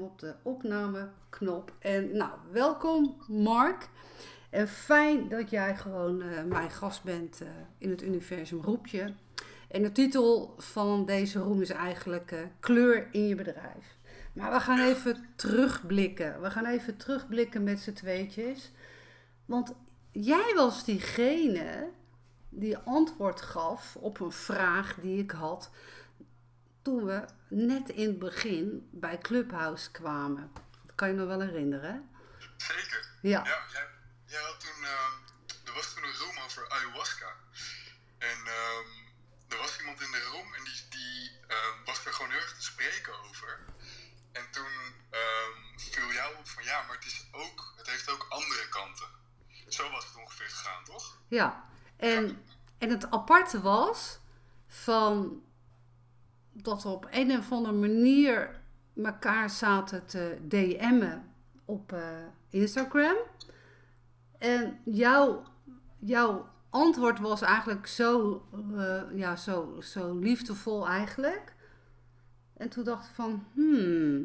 op de opnameknop. En nou, welkom Mark. En fijn dat jij gewoon uh, mijn gast bent uh, in het universum Roepje. En de titel van deze room is eigenlijk uh, Kleur in je bedrijf. Maar we gaan even terugblikken. We gaan even terugblikken met z'n tweetjes. Want jij was diegene die antwoord gaf op een vraag die ik had toen we net in het begin bij Clubhouse kwamen. Dat kan je nog wel herinneren? Zeker. Ja. ja jij, jij had toen, uh, er was toen een room over ayahuasca. En um, er was iemand in de room en die, die uh, was er gewoon heel erg te spreken over. En toen um, viel jou op van ja, maar het, is ook, het heeft ook andere kanten. Zo was het ongeveer gegaan, toch? Ja. En, ja. en het aparte was van dat we op een of andere manier elkaar zaten te DM'en op uh, Instagram. En jouw, jouw antwoord was eigenlijk zo, uh, ja, zo, zo liefdevol eigenlijk. En toen dacht ik van, hmm,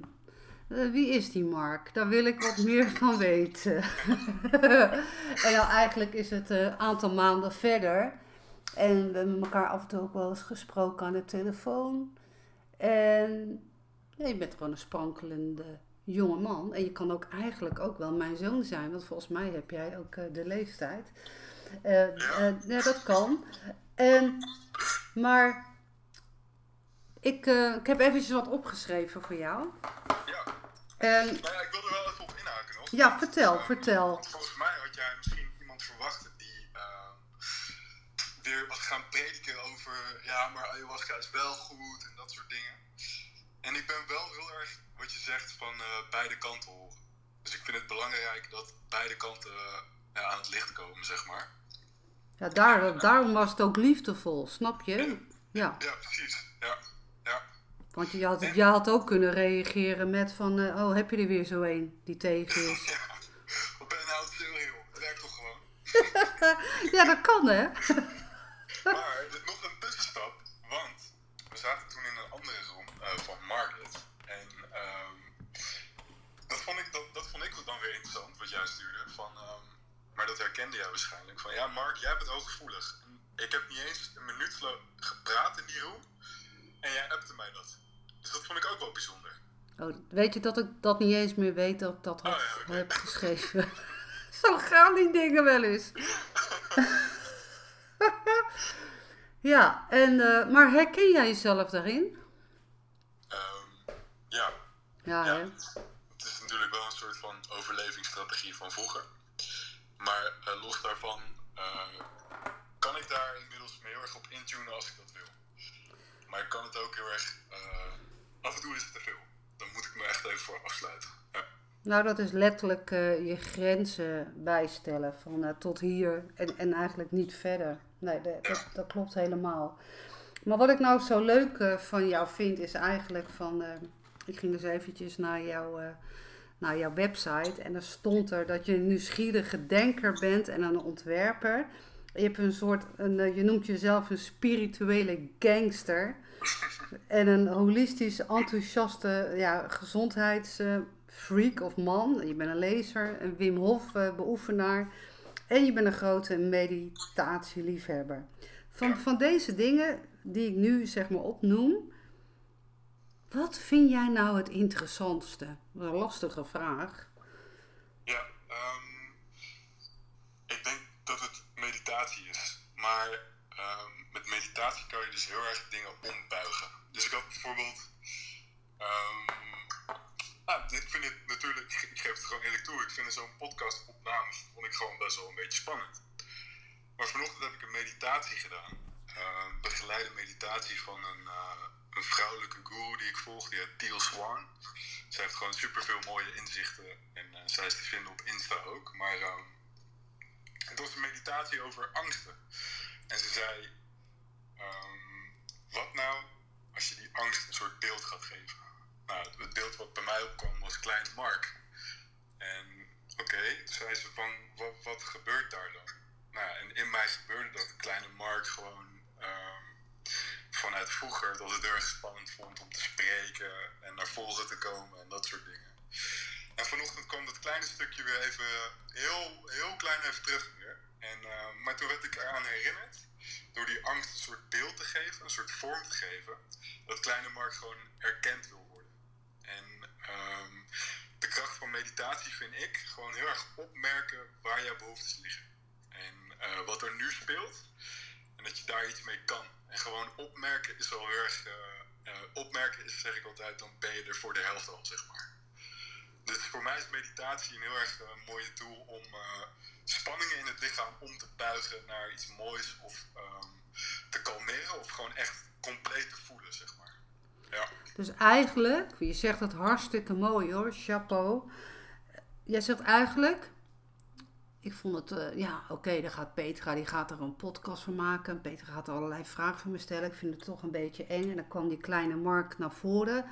uh, wie is die Mark? Daar wil ik wat meer van weten. en nou, eigenlijk is het een aantal maanden verder. En we hebben elkaar af en toe ook wel eens gesproken aan de telefoon. En ja, je bent gewoon een sprankelende jonge man. En je kan ook eigenlijk ook wel mijn zoon zijn. Want volgens mij heb jij ook uh, de leeftijd. Uh, ja. Uh, ja, dat kan. En, maar ik, ik heb eventjes wat opgeschreven voor jou. Ja. En, nou ja, ik wil er wel even op inhaken. Nog. Ja, vertel, vertel. Volgens mij had jij misschien iemand verwacht die weer wat gaan prediken over, ja, maar ayahuasca is wel goed en dat soort dingen. En ik ben wel heel erg, wat je zegt, van uh, beide kanten horen. Dus ik vind het belangrijk dat beide kanten uh, ja, aan het licht komen, zeg maar. Ja, daar, daarom was het ook liefdevol, snap je? Ja, ja. ja precies. Ja, ja. Want je had, je had ook kunnen reageren met van, uh, oh, heb je er weer zo een die tegen is? ja, wat ben je nou? Het werkt toch gewoon? ja, dat kan hè? Maar is nog een tussenstap, want we zaten toen in een andere room uh, van Margaret. En um, dat, vond ik, dat, dat vond ik dan weer interessant, wat jij stuurde. Van, um, maar dat herkende jij waarschijnlijk. Van ja, Mark, jij bent hooggevoelig. Ik heb niet eens een minuut gepraat in die room. En jij appte mij dat. Dus dat vond ik ook wel bijzonder. Oh, weet je dat ik dat niet eens meer weet dat ik dat had, oh, ja, okay. heb geschreven? Zo gaan die dingen wel eens. ja, en, uh, maar herken jij jezelf daarin? Um, ja. Ja, ja? Het is natuurlijk wel een soort van overlevingsstrategie van vroeger. Maar uh, los daarvan uh, kan ik daar inmiddels heel erg op intunen als ik dat wil. Maar ik kan het ook heel erg... af en toe is het te veel. Dan moet ik me echt even voor afsluiten. Ja. Nou, dat is letterlijk je grenzen bijstellen van tot hier en, en eigenlijk niet verder. Nee, dat, dat klopt helemaal. Maar wat ik nou zo leuk uh, van jou vind is eigenlijk van... ik ging dus eventjes naar, jou, naar jouw website en er stond er dat je een nieuwsgierige denker bent en een ontwerper. Je hebt een soort, een, je noemt jezelf een spirituele gangster. en een holistisch, enthousiaste ja, gezondheids freak of man. Je bent een lezer, een Wim Hof beoefenaar. En je bent een grote meditatieliefhebber. Van, van deze dingen die ik nu zeg maar opnoem. Wat vind jij nou het interessantste? Dat een lastige vraag. Ja, um, ik denk dat het meditatie is. Maar um, met meditatie kan je dus heel erg dingen ombuigen. Dus ik had bijvoorbeeld... Um, Ah, ik vind het natuurlijk, ik geef het gewoon eerlijk toe, ik vind zo'n podcast opname vond ik gewoon best wel een beetje spannend. Maar vanochtend heb ik een meditatie gedaan. Een begeleide meditatie van een, uh, een vrouwelijke guru die ik volg, die heet Teal Swan. Zij heeft gewoon superveel mooie inzichten en uh, zij is te vinden op Insta ook. Maar uh, het was een meditatie over angsten. En ze zei, um, wat nou als je die angst een soort beeld gaat geven? Nou, het beeld wat bij mij opkwam was kleine Mark. En oké, zei ze van, wat, wat gebeurt daar dan? Nou, en in mij gebeurde dat kleine Mark gewoon um, vanuit vroeger dat het erg spannend vond om te spreken en naar voren te komen en dat soort dingen. En vanochtend kwam dat kleine stukje weer even heel, heel klein even terug weer. En, uh, maar toen werd ik eraan herinnerd, door die angst een soort beeld te geven, een soort vorm te geven, dat kleine Mark gewoon erkend wil um, de kracht van meditatie vind ik gewoon heel erg opmerken waar jouw behoeftes liggen. En uh, wat er nu speelt, en dat je daar iets mee kan. En gewoon opmerken is wel heel erg. Uh, opmerken is, zeg ik altijd, dan ben je er voor de helft al, zeg maar. Dus voor mij is meditatie een heel erg mooie tool om spanningen in het lichaam om te buigen naar iets moois of um, te kalmeren of gewoon echt compleet te voelen, zeg maar. Dus eigenlijk, je zegt het hartstikke mooi hoor, chapeau. Jij zegt eigenlijk, ik vond het, uh, ja, oké, dan gaat Petra, die gaat er een podcast van maken. Petra gaat allerlei vragen van me stellen. Ik vind het toch een beetje eng. En dan kwam die kleine Mark naar voren.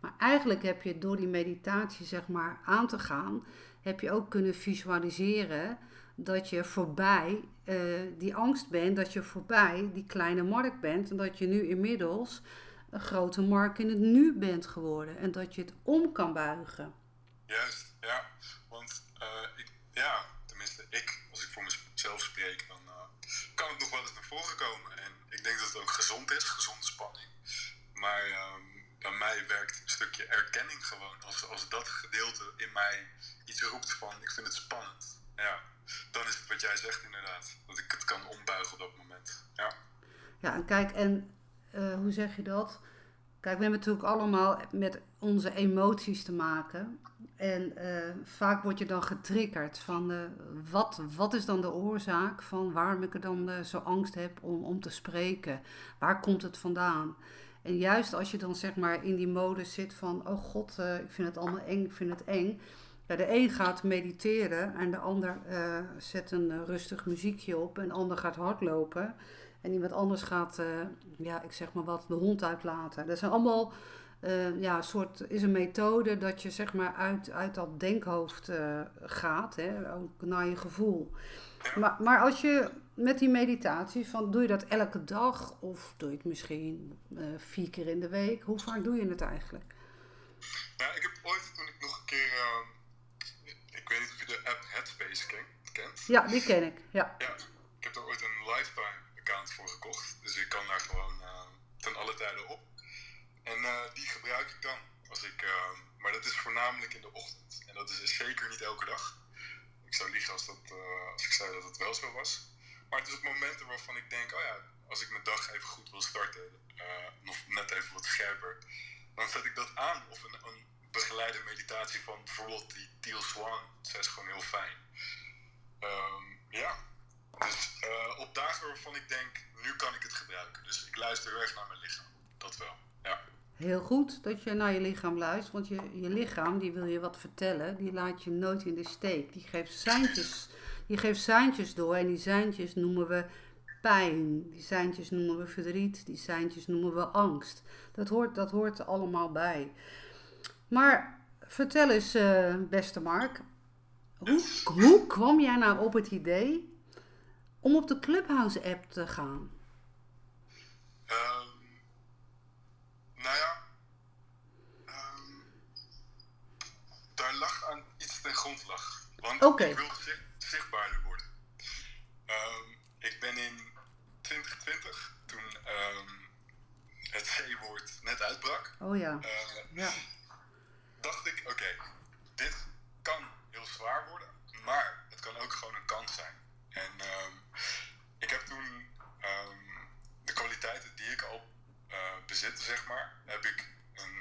Maar eigenlijk heb je door die meditatie, zeg maar, aan te gaan, heb je ook kunnen visualiseren dat je voorbij uh, die angst bent, dat je voorbij die kleine Mark bent. En dat je nu inmiddels een grote Mark in het nu bent geworden. En dat je het om kan buigen. Juist, ja. Want uh, ik, ja, ik, als ik voor mezelf spreek, dan uh, kan het nog wel eens naar voren komen. En ik denk dat het ook gezond is, gezonde spanning. Maar um, bij mij werkt een stukje erkenning gewoon. Als, als dat gedeelte in mij iets roept van ik vind het spannend. Ja, dan is het wat jij zegt inderdaad. Dat ik het kan ombuigen op dat moment. Ja, ja en kijk, en uh, hoe zeg je dat? Kijk, we hebben natuurlijk allemaal met onze emoties te maken. En uh, vaak word je dan getriggerd van uh, wat, wat is dan de oorzaak van waarom ik er dan uh, zo angst heb om, om te spreken? Waar komt het vandaan? En juist als je dan zeg maar in die modus zit van oh god, ik vind het allemaal eng, ik vind het eng. Ja, de een gaat mediteren en de ander zet een rustig muziekje op en de ander gaat hardlopen. En iemand anders gaat, ja, ik zeg maar wat, de hond uitlaten. Dat zijn allemaal uh, ja, soort, is een methode dat je zeg maar uit, uit dat denkhoofd uh, gaat, hè, ook naar je gevoel. Maar, maar als je met die meditatie, van, doe je dat elke dag of doe je het misschien vier keer in de week? Hoe vaak doe je het eigenlijk? Ja, ik heb ooit toen ik nog een keer, uh, ik weet niet of je de app Headspace kent. Ja, die ken ik, ja. ja. Ik heb er ooit een lifetime account voor gekocht, dus ik kan daar gewoon ten alle tijden op. En uh, die gebruik ik dan. Als ik, uh, maar dat is voornamelijk in de ochtend. En dat is dus zeker niet elke dag. Ik zou liegen als, dat, uh, als ik zei dat het wel zo was. Maar het is op momenten waarvan ik denk, oh ja, als ik mijn dag even goed wil starten, nog net even wat scherper, dan zet ik dat aan. Of een, een begeleide meditatie van bijvoorbeeld die Teal Swan. Zij is gewoon heel fijn. Um, ja, dus op dagen waarvan ik denk, nu kan ik het gebruiken. Dus ik luister heel erg naar mijn lichaam. Dat wel, ja heel goed dat je naar je lichaam luistert. Want je, je lichaam, die wil je wat vertellen. Die laat je nooit in de steek. Die geeft seintjes, die geeft seintjes door. En die seintjes noemen we pijn. Die seintjes noemen we verdriet. Die seintjes noemen we angst. Dat hoort, dat hoort er allemaal bij. Maar vertel eens, uh, beste Mark. Hoe, hoe kwam jij nou op het idee om op de Clubhouse app te gaan? Um nou ja, um, daar lag aan iets ten grondslag. Want okay. ik wil zicht, zichtbaarder worden. Um, ik ben in 2020, toen um, het C-woord net uitbrak, oh ja. Uh, ja. dacht ik, oké, okay, dit kan heel zwaar worden, maar het kan ook gewoon een kans zijn. En ik heb toen de kwaliteiten die ik al uh, bezitten, zeg maar, heb ik een,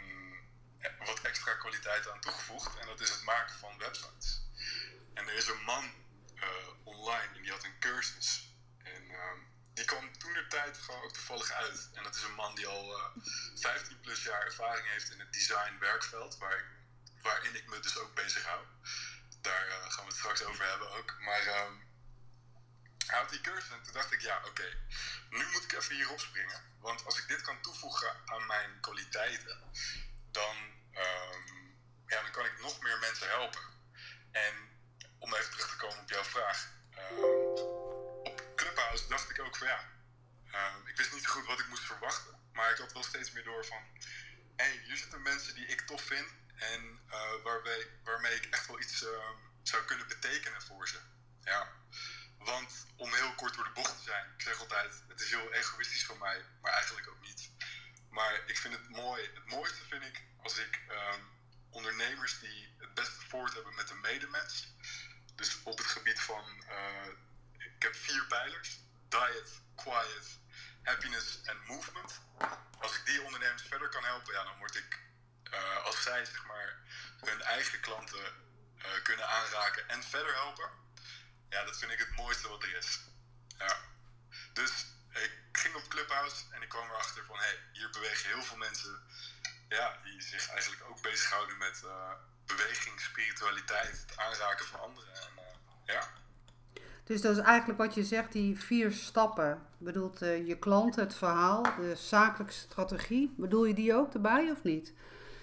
wat extra kwaliteit aan toegevoegd. En dat is het maken van websites. En er is een man uh, online en die had een cursus. En uh, die kwam toen de tijd gewoon ook toevallig uit. En dat is een man die al 15 plus jaar ervaring heeft in het design werkveld, waar ik, waarin ik me dus ook bezig hou. Daar gaan we het straks over hebben ook. Maar ehm, hij had die cursus en toen dacht ik, ja oké, nu moet ik even hierop springen. Want als ik dit kan toevoegen aan mijn kwaliteiten, dan, um, ja, dan kan ik nog meer mensen helpen. En om even terug te komen op jouw vraag. Um, op Clubhouse dacht ik ook van ja, um, ik wist niet goed wat ik moest verwachten. Maar ik had wel steeds meer door van... Hey, hier zitten mensen die ik tof vind. En uh, waarmee, waarmee ik echt wel iets zou kunnen betekenen voor ze. Ja. Want om heel kort door de bocht te zijn, ik zeg altijd, het is heel egoïstisch van mij, maar eigenlijk ook niet. Maar ik vind het mooi. Het mooiste vind ik als ik um, ondernemers die het beste voort hebben met een medemens. Dus op het gebied van, uh, ik heb vier pijlers: diet, quiet, happiness en movement. Als ik die ondernemers verder kan helpen, ja, dan word ik, uh, als zij zeg maar hun eigen klanten uh, kunnen aanraken en verder helpen, ja, dat vind ik het mooiste wat er is. Ja. Dus ik ging op Clubhouse en ik kwam erachter van, hé, hey, hier bewegen heel veel mensen ja, die zich eigenlijk ook bezighouden met uh, beweging, spiritualiteit, het aanraken van anderen. En, uh, ja. Dus dat is eigenlijk wat je zegt, die vier stappen. Bedoelt uh, je klant, het verhaal, de zakelijke strategie. Bedoel je die ook erbij of niet?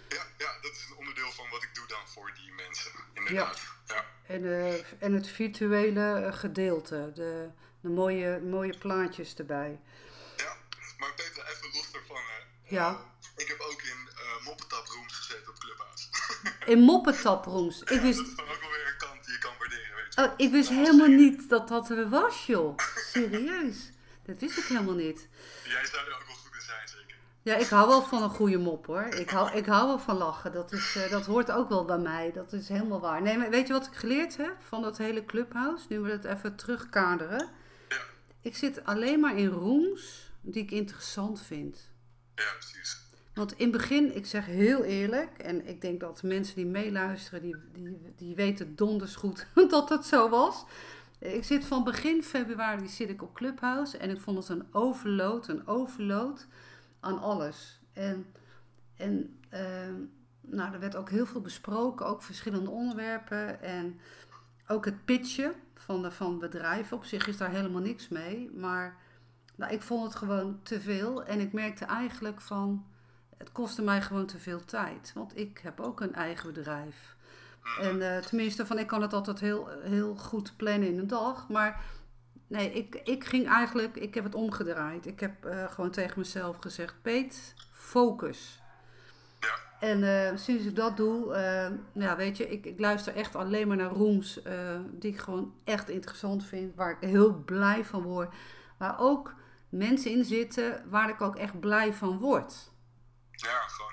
Ja, ja, dat is een onderdeel van wat ik doe dan voor die mensen, inderdaad. Ja. ja. En, uh, en het virtuele gedeelte, de, de mooie, mooie plaatjes erbij. Ja, maar Peter, even los daarvan. Hè. Ja. Uh, ik heb ook in uh, moppetaprooms gezeten op Clubhouse. in moppetaprooms? Ik wist... dat is dan ook wel weer een kant die je kan waarderen, weet je. Oh, ik wist helemaal niet dat dat er was, joh. Serieus. dat wist ik helemaal niet. Jij zou er ook wel goed in zijn, zeker. Ja, ik hou wel van een goede mop hoor. Ik hou, ik hou wel van lachen. Dat, is, uh, dat hoort ook wel bij mij. Dat is helemaal waar. Nee, maar weet je wat ik geleerd heb van dat hele clubhouse? Nu we het even terugkaderen. Ja. Ik zit alleen maar in rooms die ik interessant vind. Ja, precies. Want in het begin, ik zeg heel eerlijk, en ik denk dat mensen die meeluisteren, die, die, die weten donders goed dat het zo was. Ik zit van begin februari zit ik op Clubhouse en ik vond het een overload, een overload aan alles. En, en uh, nou, er werd ook heel veel besproken, ook verschillende onderwerpen. En ook het pitchen van, de, van bedrijven. Op zich is daar helemaal niks mee. Maar nou, ik vond het gewoon te veel. En ik merkte eigenlijk van, het kostte mij gewoon te veel tijd. Want ik heb ook een eigen bedrijf. En uh, tenminste, van, ik kan het altijd heel, heel goed plannen in een dag. Maar Nee, ik, ik ging eigenlijk, ik heb het omgedraaid. Ik heb uh, gewoon tegen mezelf gezegd, Peet, focus. Ja. En uh, sinds ik dat doe, uh, ja, weet je, ik, ik luister echt alleen maar naar rooms die ik gewoon echt interessant vind, waar ik heel blij van word. Waar ook mensen in zitten waar ik ook echt blij van word. Ja, gewoon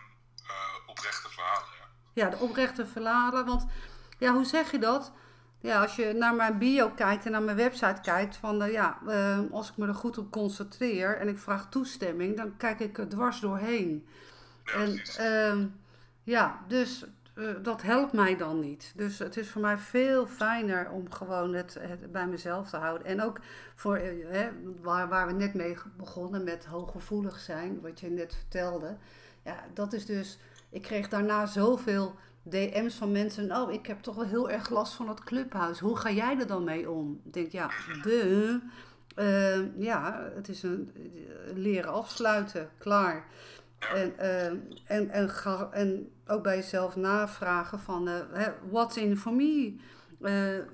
oprechte verhalen. Ja. ja, de oprechte verhalen, want ja, hoe zeg je dat? Ja, als je naar mijn bio kijkt en naar mijn website kijkt, van uh, ja, uh, als ik me er goed op concentreer en ik vraag toestemming, dan kijk ik er dwars doorheen. Ja, en uh, ja, dus dat helpt mij dan niet. Dus het is voor mij veel fijner om gewoon het, het bij mezelf te houden. En ook voor waar, waar we net mee begonnen met hooggevoelig zijn, wat je net vertelde. Ja, dat is dus, ik kreeg daarna zoveel DM's van mensen. Oh, ik heb toch wel heel erg last van het clubhuis. Hoe ga jij er dan mee om? Ik denk, ja, de. Uh, ja, het is een leren afsluiten, klaar. En, uh, en, en, en ook bij jezelf navragen van, uh, what's in for me?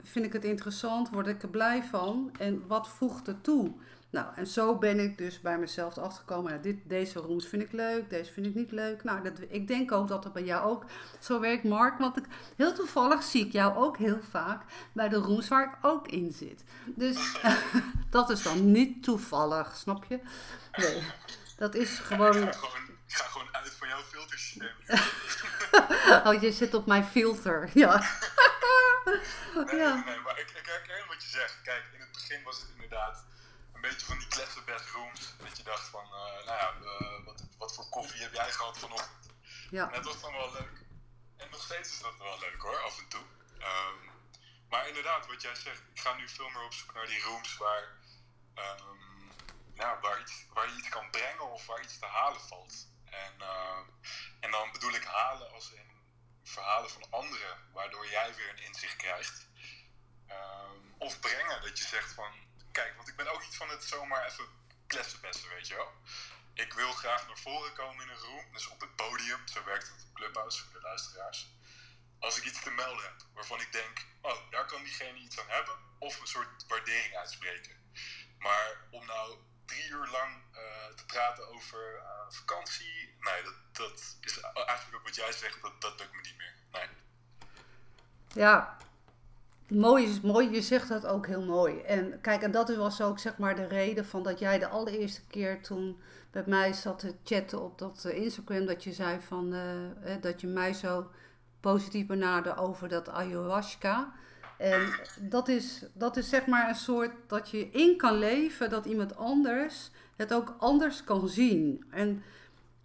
vind ik het interessant? Word ik er blij van? En wat voegt er toe? Nou, en zo ben ik dus bij mezelf achtergekomen. Nou, dit, deze rooms vind ik leuk, deze vind ik niet leuk. Nou, dat, ik denk ook dat het bij jou ook zo werkt, Mark. Want ik, heel toevallig zie ik jou ook heel vaak bij de rooms waar ik ook in zit. Dus dat is dan niet toevallig, snap je? Nee, dat is gewoon... Ik ga gewoon, ik ga gewoon uit van jouw filtersysteem. oh, je zit op mijn filter, ja. nee, ja. nee, maar ik, ik herken wat je zegt. Kijk, in het begin was het inderdaad een beetje van die kletsenbed rooms. Dat je dacht van, uh, nou ja, uh, wat, wat voor koffie heb jij gehad vanochtend? Ja. En dat was dan wel leuk. En nog steeds is dat wel leuk hoor, af en toe. Um, maar inderdaad, wat jij zegt, ik ga nu veel meer op zoek naar die rooms waar, um, nou, waar, iets, waar je iets kan brengen of waar iets te halen valt. En, uh, en dan bedoel ik halen als in verhalen van anderen, waardoor jij weer een inzicht krijgt. Um, of brengen, dat je zegt van, kijk, want ik ben ook niet van het zomaar even klessenbessen, weet je wel. Ik wil graag naar voren komen in een room, dus op het podium, zo werkt het op Clubhouse voor de luisteraars. Als ik iets te melden heb waarvan ik denk, oh, daar kan diegene iets aan hebben, of een soort waardering uitspreken. Maar om nou drie uur lang eh, te praten over eh, vakantie. Nee, dat, dat is eigenlijk ook wat jij zegt, dat, dat lukt me niet meer. Nee. Ja, mooi is mooi. Je zegt dat ook heel mooi. En kijk, en dat was ook zeg maar de reden van dat jij de allereerste keer toen met mij zat te chatten op dat eh, Instagram, dat je zei van eh, dat je mij zo positief benaderde over dat ayahuasca. En dat is, dat is zeg maar een soort dat je in kan leven, dat iemand anders het ook anders kan zien. En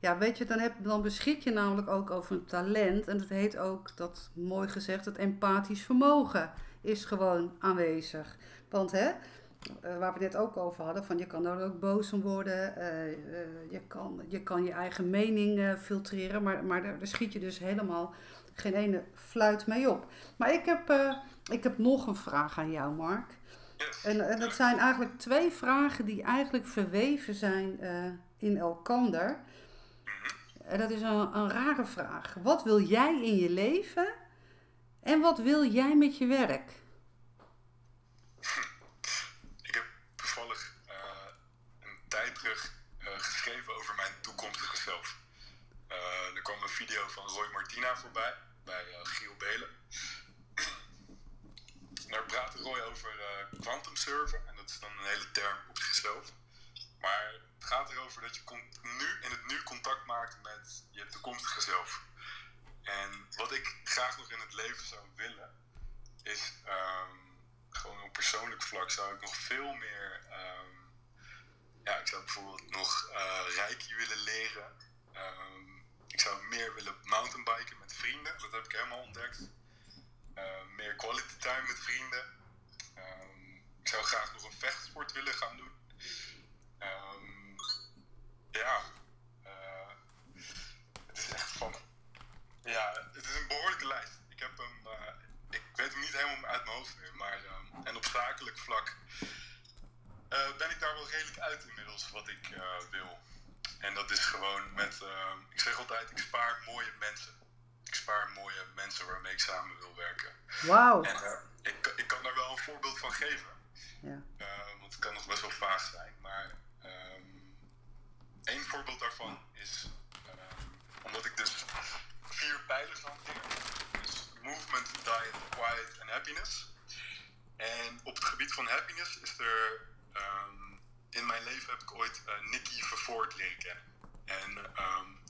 ja, weet je, dan, heb, dan beschik je namelijk ook over een talent. En dat heet ook, dat mooi gezegd, het empathisch vermogen is gewoon aanwezig. Want hè, uh, waar we het ook over hadden, van je kan er ook boos om worden, uh, uh, je, kan, je kan je eigen mening filtreren, maar, maar daar, daar, schiet je dus helemaal geen ene fluit mee op. Maar ik heb, ik heb nog een vraag aan jou, Mark. En, en dat zijn eigenlijk twee vragen die eigenlijk verweven zijn in elkander. En dat is een, een rare vraag. Wat wil jij in je leven en wat wil jij met je werk? Ik heb toevallig uh, een tijd terug uh, geschreven over mijn toekomstige zelf. Uh, er kwam een video van Roy Martina voorbij, bij Giel Belen. Daar praatte Roy over quantum surfen, en dat is dan een hele term op zichzelf. Maar het gaat erover dat je nu, in het nu contact maakt met je toekomstige zelf. En wat ik graag nog in het leven zou willen, is um, gewoon op persoonlijk vlak zou ik nog veel meer. Um, ja, ik zou bijvoorbeeld nog uh, willen leren. Um, ik zou meer willen mountainbiken met vrienden, dat heb ik helemaal ontdekt. Meer quality time met vrienden. ik zou graag nog een vechtsport willen gaan doen. ja, uh, het is echt van ja, het is een behoorlijke lijst. Ik, heb hem, uh, ik weet hem niet helemaal uit mijn hoofd meer. Maar, uh, en op zakelijk vlak uh, ben ik daar wel redelijk uit inmiddels wat ik wil. En dat is gewoon met, ik zeg altijd, ik spaar mooie mensen. Ik spaar mooie mensen waarmee ik samen wil werken. Wauw. En ik, ik kan daar wel een voorbeeld van geven. Ja. want het kan nog best wel vaag zijn. Maar um, één voorbeeld daarvan is, omdat ik dus pijlers hanteer. Dus movement, diet, quiet en happiness. En op het gebied van happiness is er. Um, in mijn leven heb ik ooit uh, Nikki Vervoort leren kennen. En um,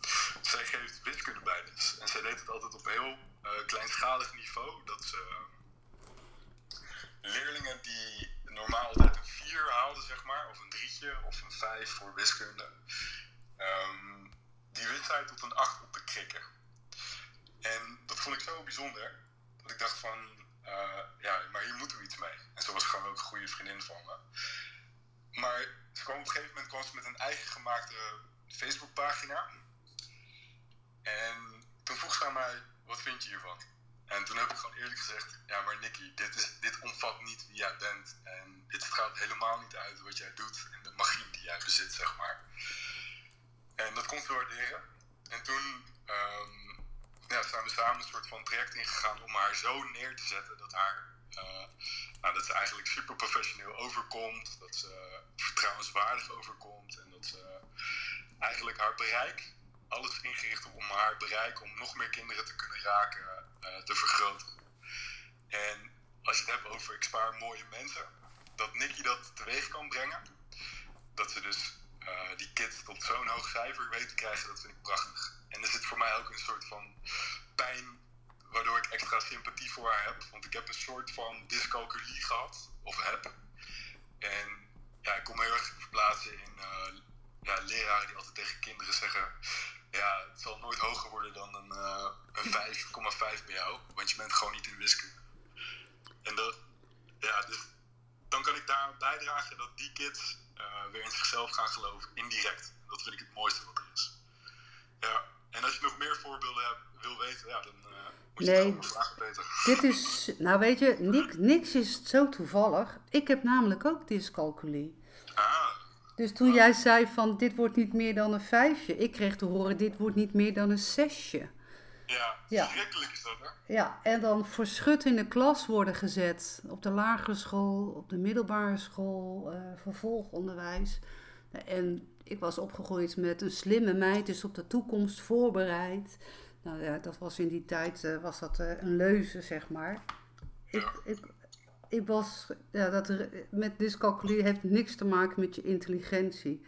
zij geeft wiskunde bij. En zij deed het altijd op heel uh, kleinschalig niveau. Dat ze uh, leerlingen die normaal altijd een 4 haalden, zeg maar, of een drietje of een 5 voor wiskunde, die wist zij tot een 8 op te krikken. En dat vond ik zo bijzonder. Dat ik dacht van, uh, ja, maar hier moeten we iets mee. En ze was gewoon ook een goede vriendin van me. Maar ze kwam op een gegeven moment kwam ze met een eigen gemaakte Facebookpagina. En toen vroeg ze aan mij, wat vind je hiervan? En toen heb ik gewoon eerlijk gezegd, ja maar Nicky, dit, is, dit omvat niet wie jij bent. En dit straalt helemaal niet uit wat jij doet en de magie die jij bezit, zeg maar. En dat kon ze waarderen. En toen um, ja, zijn samen een soort van traject ingegaan om haar zo neer te zetten dat, haar, uh, nou, dat ze eigenlijk super professioneel overkomt, dat ze vertrouwenswaardig overkomt en dat ze eigenlijk haar bereik, alles ingericht om haar bereik om nog meer kinderen te kunnen raken, uh, te vergroten. En als je het hebt over ik spaar mooie mensen, dat Nicky dat teweeg kan brengen, dat ze dus uh, die kids tot zo'n hoog cijfer weet te krijgen, dat vind ik prachtig. Voor mij ook een soort van pijn waardoor ik extra sympathie voor haar heb. Want ik heb een soort van dyscalculie gehad, of heb. En ja, ik kom me heel erg verplaatsen in uh, ja, leraren die altijd tegen kinderen zeggen... Ja, het zal nooit hoger worden dan een, uh, een 5,5 bij jou. Want je bent gewoon niet in wiskunde. En dat, ja, dus dan kan ik daar bijdragen dat die kids uh, weer in zichzelf gaan geloven, indirect. Dat vind ik het mooiste wat er is. Ja. En als je nog meer voorbeelden hebt, wil weten, ja, dan uh, moet je nee, vragen beter. Dit is, nou weet je, niks, niks is zo toevallig. Ik heb namelijk ook dyscalculie. Ah. Dus toen jij zei van dit wordt niet meer dan een vijfje, ik kreeg te horen dit wordt niet meer dan een zesje. Ja, ja. is dat hè? Ja, en dan voor schut in de klas worden gezet. Op de lagere school, op de middelbare school, uh, vervolgonderwijs. En ik was opgegroeid met een slimme meid, dus op de toekomst voorbereid. Nou ja, dat was in die tijd eh, was dat eh, een leuze, zeg maar. Ik, ik, ik was, ja, dat er- met dyscalculie heeft niks te maken met je intelligentie.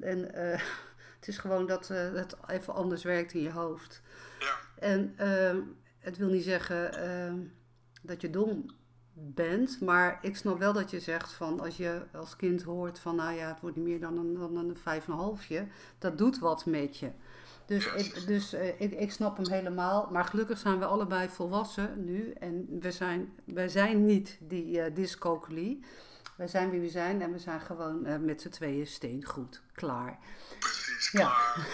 En eh, het is gewoon dat het even anders werkt in je hoofd. Ja, En ehm, het wil niet zeggen ehm, dat je dom bent, maar ik snap wel dat je zegt van als je als kind hoort van nou ja, het wordt niet meer dan een, dan een vijf en een halfje, dat doet wat met je. Dus, ik, dus eh, ik, ik snap hem helemaal, maar gelukkig zijn we allebei volwassen nu en we zijn, wij zijn niet die eh dyscalculie. Wij zijn wie we zijn en we zijn gewoon eh, met z'n tweeën steengoed, klaar. precies. Ja. Klaar.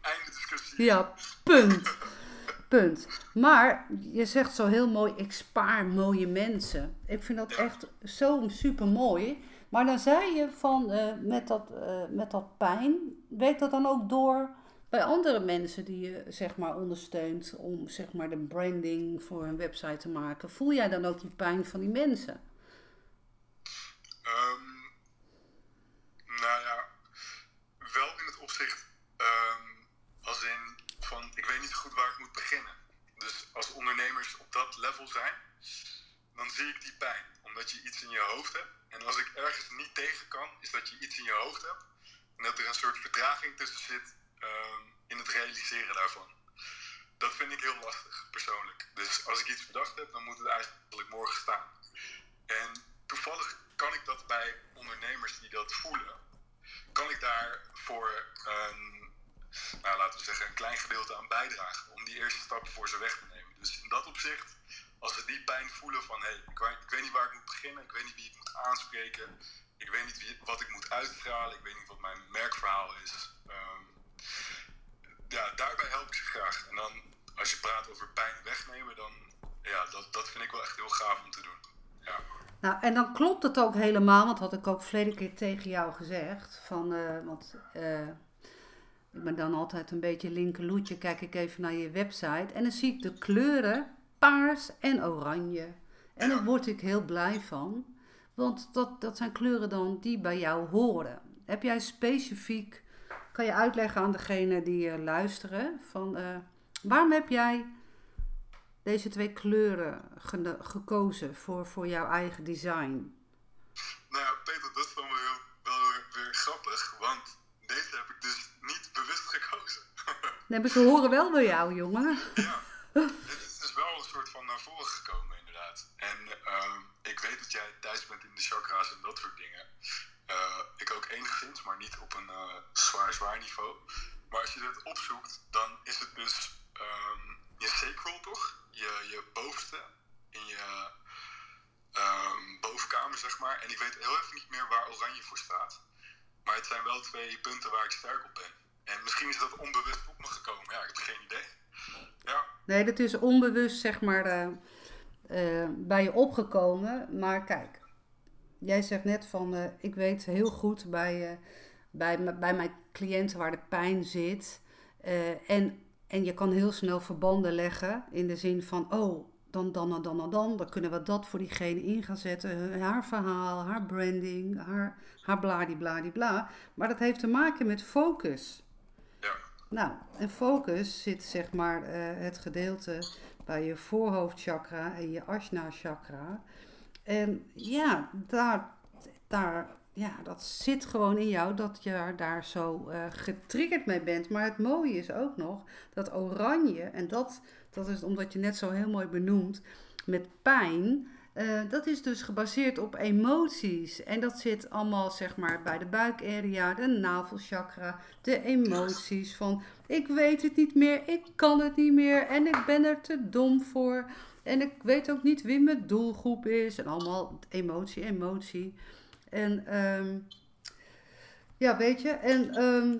Einde discussie. Ja, punt. Punt. Maar je zegt zo heel mooi, ik spaar mooie mensen. Ik vind dat echt zo super mooi. Maar dan zei je van eh, met, dat, eh, met dat pijn, weet dat dan ook door bij andere mensen die je zeg maar ondersteunt om zeg maar de branding voor een website te maken? Voel jij dan ook die pijn van die mensen? Ehm, nou ja, wel in het opzicht ehm, als in van ik weet niet zo goed waar ik moet beginnen. Dus als ondernemers op level zijn, dan zie ik die pijn. Omdat je iets in je hoofd hebt. En als ik ergens niet tegen kan, is dat je iets in je hoofd hebt. En dat er een soort vertraging tussen zit ehm, in het realiseren daarvan. Dat vind ik heel lastig, persoonlijk. Dus als ik iets bedacht heb, dan moet het eigenlijk morgen staan. En toevallig kan ik dat bij ondernemers die dat voelen, kan ik daar voor een, nou, laten we zeggen, een klein gedeelte aan bijdragen. Om die eerste stap voor ze weg te nemen. Dus in dat opzicht, als ze die pijn voelen van hé, hey, ik, weet- niet waar ik moet beginnen, ik weet niet wie ik moet aanspreken, ik weet niet wie, wat ik moet uitstralen, ik weet niet wat mijn merkverhaal is. Ehm, ja, daarbij help ik ze graag. En dan, als je praat over pijn wegnemen, dan, ja, dat, dat vind ik wel echt heel gaaf om te doen. Ja. Nou, en dan klopt het ook helemaal, want had ik ook verleden keer tegen jou gezegd. Van, eh, want eh, ben dan altijd een beetje linkerloetje, kijk ik even naar je website. En dan zie ik de kleuren paars en oranje. En daar word ik heel blij van, want dat, dat zijn kleuren dan die bij jou horen. Heb jij specifiek, kan je uitleggen aan degene die eh, luisteren, van eh, waarom heb jij deze twee kleuren gekozen voor, voor jouw eigen design? Nou ja, Peter, dat is dan wel, weer grappig, want deze Nee, maar ze horen wel bij jou, jongen. ja, dit is wel een soort van naar voren gekomen inderdaad. En ehm, ik weet dat jij thuis bent in de chakra's en dat soort dingen. Eh, ik ook enigszins, maar niet op een eh, zwaar zwaar niveau. Maar als je dit opzoekt, dan is het dus ehm, je sacral toch? Je, je bovenste in je ehm, bovenkamer zeg maar. En ik weet heel even niet meer waar oranje voor staat. Maar het zijn wel twee punten waar ik sterk op ben. En misschien is dat onbewust op me gekomen. Ja, ik heb geen idee. Ja, Nee, dat is onbewust, zeg maar, eh, eh, bij je opgekomen. Maar kijk, jij zegt net van, eh, ik weet heel goed bij, bij, bij mijn cliënten waar de pijn zit. En, en je kan heel snel verbanden leggen in de zin van, oh, dan, dan, dan, dan, dan, dan, dan kunnen we dat voor diegene in gaan zetten. Haar verhaal, haar branding, haar, haar bladibladibla. Maar dat heeft te maken met focus. Nou, en focus zit zeg maar eh, het gedeelte bij je voorhoofdchakra en je asna chakra. En ja, daar, daar, ja, dat zit gewoon in jou dat je daar zo eh, getriggerd mee bent. Maar het mooie is ook nog dat oranje, en dat, dat is omdat je net zo heel mooi benoemt, met pijn. Eh, dat is dus gebaseerd op emoties. En dat zit allemaal zeg maar bij de buikarea, de navelchakra, de emoties van ik weet het niet meer, ik kan het niet meer en ik ben er te dom voor. En ik weet ook niet wie mijn doelgroep is. En allemaal emotie, emotie. En ehm, ja, weet je. En ehm,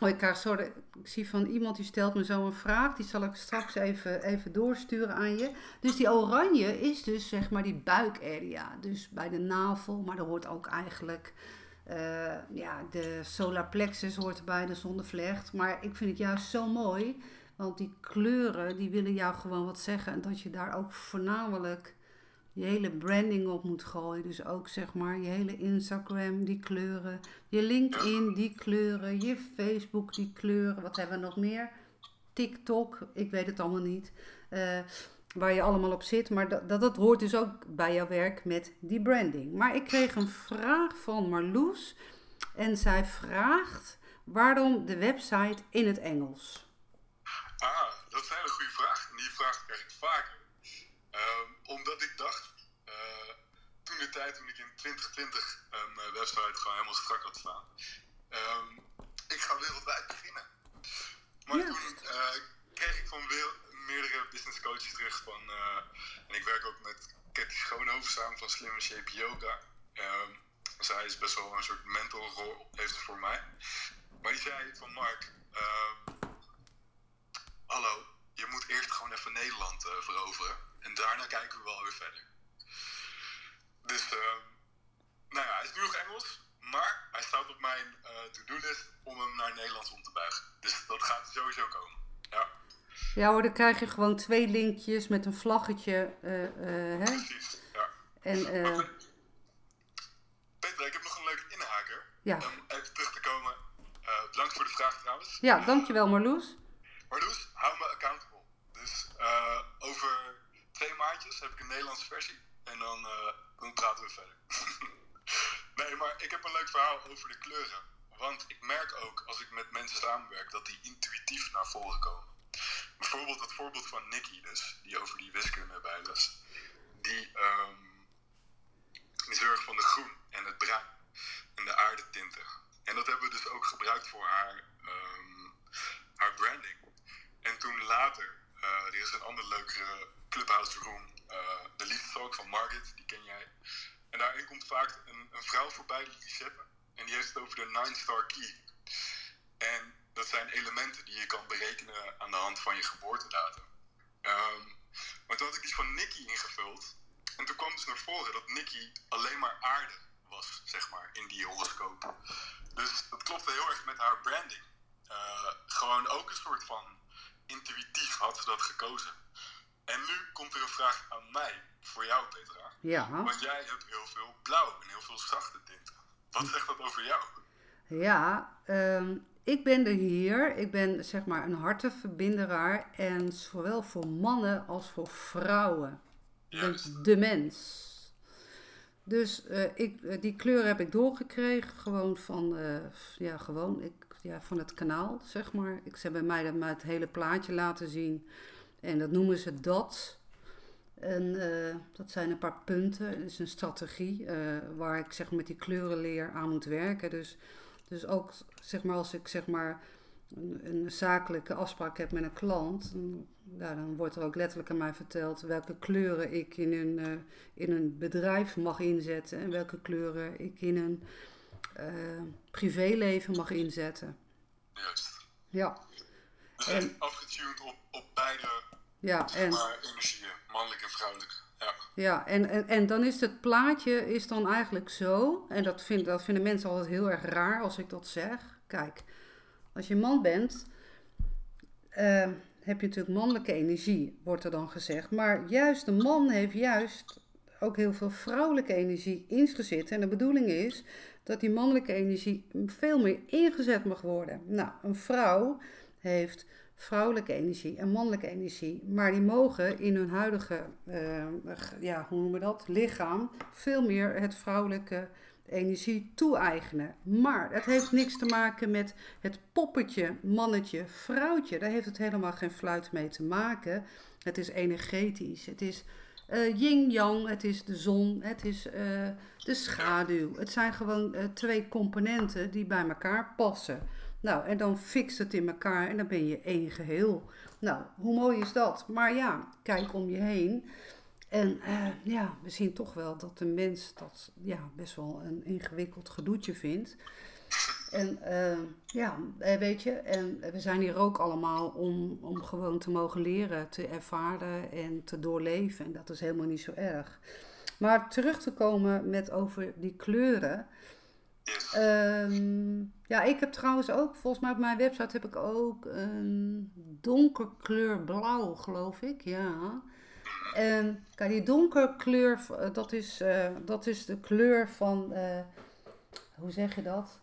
oh, ik de- ik zie van iemand die stelt me zo een vraag. Die zal ik straks even, even doorsturen aan je. Dus die oranje is dus zeg maar die buikarea. Dus bij de navel, maar er hoort ook eigenlijk... eh, ja, de solar plexus hoort erbij, de zonnevlecht. Maar ik vind het juist zo mooi. Want die kleuren, die willen jou gewoon wat zeggen. En dat je daar ook voornamelijk je hele branding op moet gooien. Dus ook zeg maar je hele Instagram, die kleuren. Je LinkedIn, die kleuren. Je Facebook, die kleuren. Wat hebben we nog meer? TikTok, ik weet het allemaal niet. Uh, waar je allemaal op zit. Maar dat, dat, dat hoort dus ook bij jouw werk met die branding. Maar ik kreeg een vraag van Marloes. En zij vraagt waarom de website in het Engels? Ah, dat is een hele goede vraag. Die vraag krijg ik vaker. Ehm, omdat ik dacht, uh, toen de tijd toen ik in 2020 een uh, website gewoon helemaal strak had staan. Um, ik ga wereldwijd beginnen. Maar toen uh, kreeg ik van meerdere business coaches terug van, en ik werk ook met Ketty Schoonhoven samen van Slimme Shape Yoga. Um, zij is best wel een soort mentorrol heeft voor mij. Maar die zei van Mark, hallo, je moet eerst gewoon even Nederland veroveren. En daarna kijken we wel weer verder. Dus, uh, nou ja, hij is nu nog Engels. Maar hij staat op mijn uh, to-do-list om hem naar Nederlands om te buigen. Dus dat gaat sowieso komen. Ja. Ja hoor, dan krijg je gewoon twee linkjes met een vlaggetje. Uh, hè? Precies, ja. En, uh, Peter, ik heb nog een leuke inhaker. Ja. Om even terug te komen. bedankt voor de vraag trouwens. Ja, dankjewel Marloes. Marloes, hou me accountable. Dus over twee maandjes heb ik een Nederlandse versie. En dan, dan praten we verder. nee, maar ik heb een leuk verhaal over de kleuren. Want ik merk ook als ik met mensen samenwerk dat die intuïtief naar voren komen. Bijvoorbeeld het voorbeeld van Nicky dus, die over die wiskunde bijles. Die, um, die zorgt van de groen en het bruin en de aardetinten. En dat hebben we dus ook gebruikt voor haar, um, haar branding. En toen later, er is een ander leukere Clubhouse Room, uh, de liefdestalk van Margit, die ken jij. En daarin komt vaak een, een vrouw voorbij, Lisette. En die heeft het over de Nine Star Key. En dat zijn elementen die je kan berekenen aan de hand van je geboortedatum. Um, maar toen had ik die van Nicky ingevuld. En toen kwam dus naar voren dat Nicky alleen maar aarde was, zeg maar, in die horoscoop. Dus dat klopte heel erg met haar branding. Uh, gewoon ook een soort van intuïtief had ze dat gekozen. En nu komt er een vraag aan mij, voor jou Petra. Ja. Want jij hebt heel veel blauw en heel veel zachte tinten. Wat zegt dat over jou? Ja, um, ik ben er hier. Ik ben zeg maar een hartenverbinderaar. En zowel voor mannen als voor vrouwen. De, de, mens. Dus uh, ik, uh, die kleur heb ik doorgekregen. Gewoon van, uh, ja, gewoon, ik, ja, van het kanaal, zeg maar. Ik heb bij mij het hele plaatje laten zien. En dat noemen ze dat. En uh, dat zijn een paar punten. Het is een strategie uh, waar ik zeg met die kleurenleer aan moet werken. Dus, dus ook zeg maar als ik zeg maar een, een zakelijke afspraak heb met een klant, dan, dan wordt er ook letterlijk aan mij verteld welke kleuren ik in een, uh, in een bedrijf mag inzetten en welke kleuren ik in een privéleven mag inzetten. Juist. Ja. Dus en, afgetuned op, op beide ja, en, maar energieën, mannelijk en vrouwelijk. Ja, ja en, en, en dan is het plaatje is dan eigenlijk zo, en dat, vind, dat vinden mensen altijd heel erg raar als ik dat zeg. Kijk, als je man bent, uh, heb je natuurlijk mannelijke energie, wordt er dan gezegd. Maar juist de man heeft juist ook heel veel vrouwelijke energie ingezet. En de bedoeling is dat die mannelijke energie veel meer ingezet mag worden. Nou, een vrouw heeft vrouwelijke energie en mannelijke energie. Maar die mogen in hun huidige, uh, ja, hoe noemen we dat, lichaam veel meer het vrouwelijke energie toe-eigenen. Maar het heeft niks te maken met het poppetje, mannetje, vrouwtje. Daar heeft het helemaal geen fluit mee te maken. Het is energetisch. Het is uh, yin-yang, het is de zon, het is uh, de schaduw. Het zijn gewoon uh, twee componenten die bij elkaar passen. Nou, en dan fixt het in elkaar en dan ben je één geheel. Nou, hoe mooi is dat? Maar ja, kijk om je heen. En ja, we zien toch wel dat de mens dat ja, best wel een ingewikkeld gedoetje vindt. En uh, ja, eh, weet je, en we zijn hier ook allemaal om, om gewoon te mogen leren, te ervaren en te doorleven. En dat is helemaal niet zo erg. Maar terug te komen met over die kleuren. Um, ja, ik heb trouwens ook, volgens mij op mijn website heb ik ook een donkerkleur blauw, geloof ik. Ja. En kijk, die donkerkleur, eh, dat is, eh, dat is de kleur van, eh, hoe zeg je dat?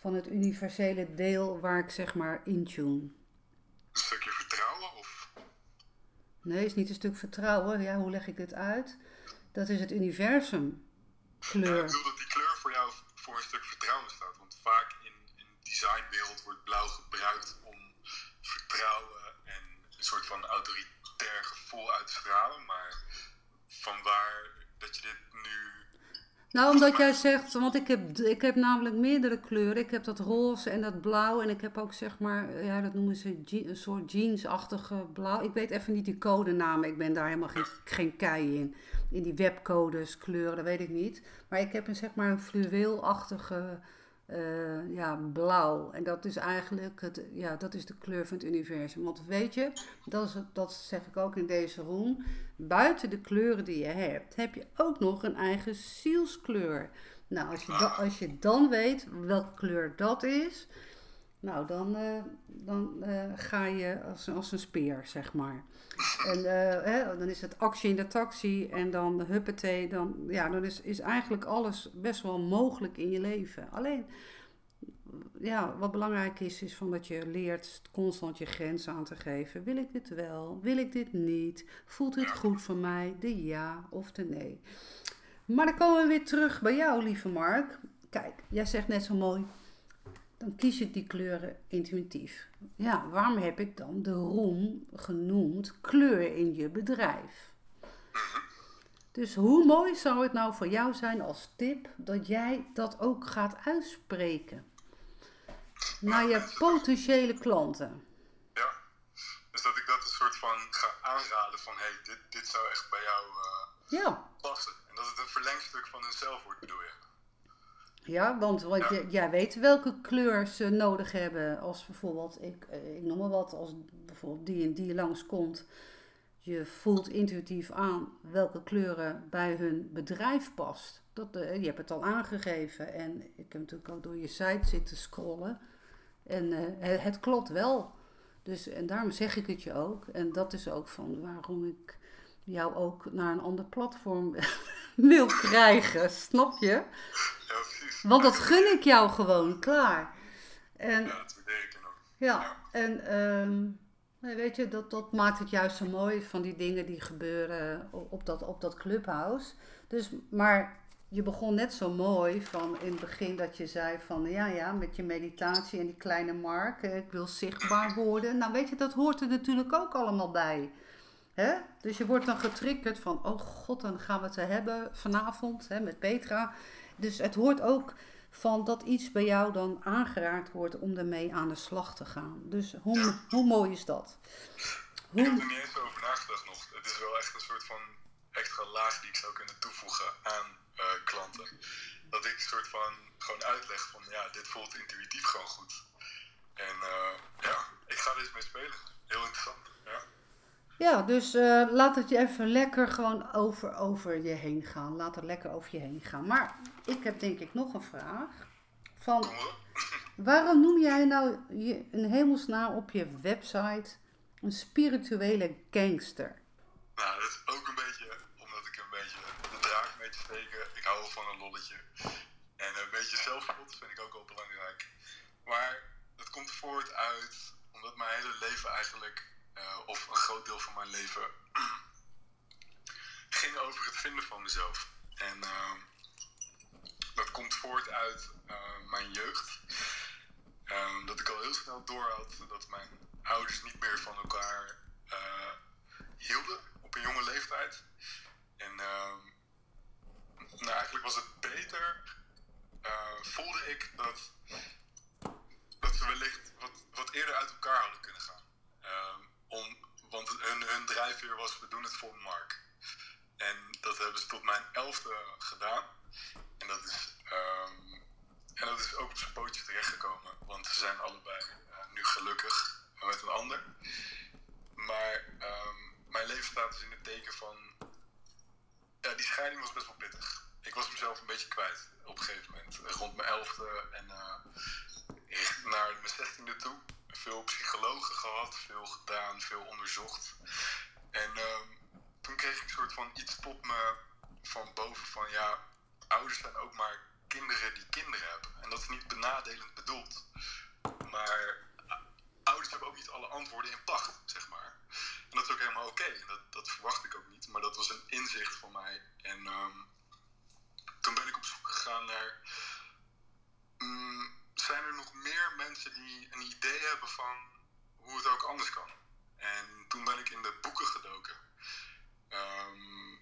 Van het universele deel waar ik zeg maar in tune. Een stukje vertrouwen of... Nee, is niet een stuk vertrouwen. Ja, hoe leg ik dit uit? Dat is het universum Ja, kleur. ik bedoel dat die kleur voor jou voor een stuk vertrouwen staat. Want vaak in, in de designwereld wordt blauw gebruikt om vertrouwen en een soort van autoritair gevoel uit te stralen. Maar vanwaar dat je dit nu... Nou, omdat jij zegt, want ik heb, ik heb namelijk meerdere kleuren. Ik heb dat roze en dat blauw. En ik heb ook zeg maar, ja, dat noemen ze een soort jeansachtige blauw. Ik weet even niet die codenamen. Ik ben daar helemaal geen, geen kei in. In die webcodes, kleuren, dat weet ik niet. Maar ik heb een zeg maar een fluweelachtige eh, ja, blauw. En dat is eigenlijk het, ja, dat is de kleur van het universum. Want weet je, dat, is dat zeg ik ook in deze room. Buiten de kleuren die je hebt, heb je ook nog een eigen zielskleur. Nou, als je, als je dan weet welke kleur dat is, nou, dan, eh, dan eh, ga je als, als een speer, zeg maar. En eh, hè, dan is het actie in de taxi en dan huppatee. Dan, ja, dan is, is eigenlijk alles best wel mogelijk in je leven. Alleen, ja, wat belangrijk is, is van dat je leert constant je grens aan te geven. Wil ik dit wel? Wil ik dit niet? Voelt dit goed voor mij? De ja of de nee. Maar dan komen we weer terug bij jou, lieve Mark. Kijk, jij zegt net zo mooi. Dan kies ik die kleuren intuïtief. Ja, waarom heb ik dan de roem genoemd kleur in je bedrijf? Dus hoe mooi zou het nou voor jou zijn als tip dat jij dat ook gaat uitspreken naar je potentiële klanten? Ja, dus dat ik dat een soort van ga aanraden van... hé, hey, dit, dit zou echt bij jou eh, Ja, passen. En dat het een verlengstuk van hunzelf wordt, bedoel je? Ja want, want jij weet welke kleur ze nodig hebben. Als bijvoorbeeld, ik, eh, ik noem maar wat, als bijvoorbeeld die en die langskomt. Je voelt intuïtief aan welke kleuren bij hun bedrijf past. Dat, eh, je hebt het al aangegeven. En ik heb natuurlijk ook door je site zitten scrollen. En eh, het, klopt wel. Dus, en daarom zeg ik het je ook. En dat is ook van waarom ik jou ook naar een ander platform wil krijgen. Snap je? Ja. Want dat gun ik jou gewoon, klaar. En Ja, dat enorm. ja, en ehm, weet je, dat, dat maakt het juist zo mooi van die dingen die gebeuren op, dat, op dat clubhouse. Dus, maar je begon net zo mooi van in het begin dat je zei van ja, ja, met je meditatie en die kleine mark, ik wil zichtbaar worden. Nou, weet je, dat hoort er natuurlijk ook allemaal bij. Hè? Dus je wordt dan getriggerd van, oh god, dan gaan we het hebben vanavond hè, met Petra. Dus het hoort ook van dat iets bij jou dan aangeraakt wordt om ermee aan de slag te gaan. Dus hoe, hoe mooi is dat? Ik heb Hoe, er niet eens over nagedacht nog. Het is wel echt een soort van extra laag die ik zou kunnen toevoegen aan eh, klanten. Dat ik een soort van gewoon uitleg van ja, dit voelt intuïtief gewoon goed. En eh, ja, ik ga er eens mee spelen. Heel interessant. Ja. Ja, dus eh, laat het je even lekker gewoon over, over je heen gaan. Laat het lekker over je heen gaan. Maar ik heb denk ik nog een vraag. Van, waarom noem jij nou je, een hemelsnaam op je website een spirituele gangster? Nou, dat is ook een beetje omdat ik een beetje de draak mee te steken. Ik hou van een lolletje. En een beetje zelfspot vind ik ook wel belangrijk. Maar het komt voort uit omdat mijn hele leven eigenlijk, eh, of een groot deel van mijn leven, ging over het vinden van mezelf. En ehm, dat komt voort uit eh, mijn jeugd. Ehm, dat ik al heel snel door had dat mijn ouders niet meer van elkaar eh, hielden op een jonge leeftijd. En ehm, nou, eigenlijk was het beter, eh, voelde ik dat, dat we wellicht wat, wat eerder uit elkaar hadden kunnen gaan. Ehm, om, want hun, hun drijfveer was, we doen het voor Mark. En dat hebben ze tot mijn elfde gedaan. En dat is, ehm, en dat is ook op zijn pootje terechtgekomen. Want ze zijn allebei eh, nu gelukkig met een ander. Maar ehm, mijn leven staat dus in het teken van. Ja, die scheiding was best wel pittig. Ik was mezelf een beetje kwijt op een gegeven moment. eh, Rond mijn elfde en eh, echt naar mijn zestiende toe. Veel psychologen gehad, veel gedaan, veel onderzocht. En ehm, toen kreeg ik een soort me van boven van ja, ouders zijn ook maar kinderen die kinderen hebben. En dat is niet benadelend bedoeld. Maar ouders hebben ook niet alle antwoorden in pacht, zeg maar. En dat is ook helemaal oké. En dat, dat verwacht ik ook niet. Maar dat was een inzicht voor mij. En um, toen ben ik op zoek gegaan naar. Um, zijn er nog meer mensen die een idee hebben van hoe het ook anders kan? En toen ben ik in de boeken gedoken. Um,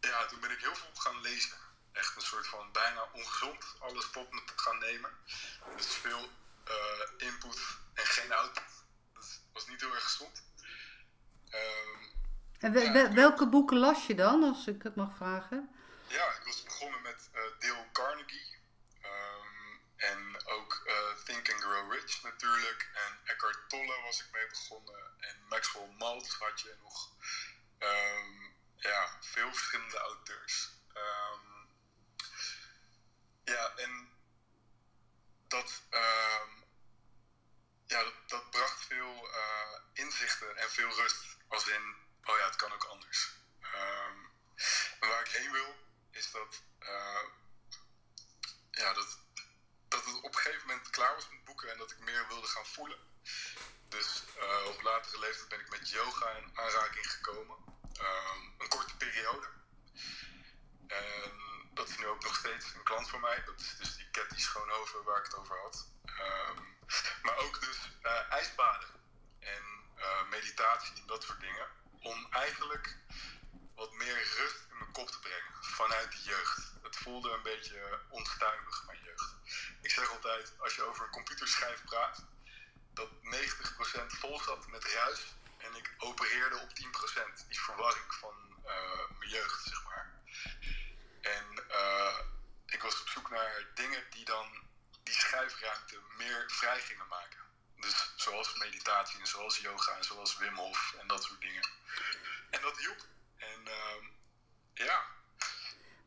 ja, toen ben ik heel veel gaan lezen. Echt een soort van bijna ongezond alles tot me gaan nemen. Dus veel uh, input en geen output. Dat was niet heel erg gezond. Um, en we, ja, welke boeken las je dan, als ik het mag vragen? Ja, ik was begonnen met uh, Dale Carnegie. Um, en ook uh, Think and Grow Rich natuurlijk. En Eckhart Tolle was ik mee begonnen. En Maxwell Maltz had je nog. Um, ja, veel verschillende auteurs. Um, ja, en dat, ja, dat, dat, bracht veel uh, inzichten en veel rust. Als in, oh ja, het kan ook anders. en waar ik heen wil, is dat, uh, ja, dat, dat het op een gegeven moment klaar was met boeken en dat ik meer wilde gaan voelen. Dus uh, op latere leeftijd ben ik met yoga in aanraking gekomen. Um, een korte periode. En dat is nu ook nog steeds een klant van mij. Dat is dus die Cathy Schoonhoven waar ik het over had. Um, maar ook dus uh, ijsbaden en meditatie en dat soort dingen. Om eigenlijk wat meer rust in mijn kop te brengen vanuit de jeugd. Het voelde een beetje onstuimig, mijn jeugd. Ik zeg altijd, als je over een computerschijf praat, dat 90% vol zat met ruis en ik opereerde op 10%. Die verwarring van uh, mijn jeugd, zeg maar. En uh, ik was op zoek naar dingen die dan die schijfruimte meer vrij gingen maken. Dus zoals meditatie en zoals yoga en zoals Wim Hof en dat soort dingen. En dat hielp. En uh, ja.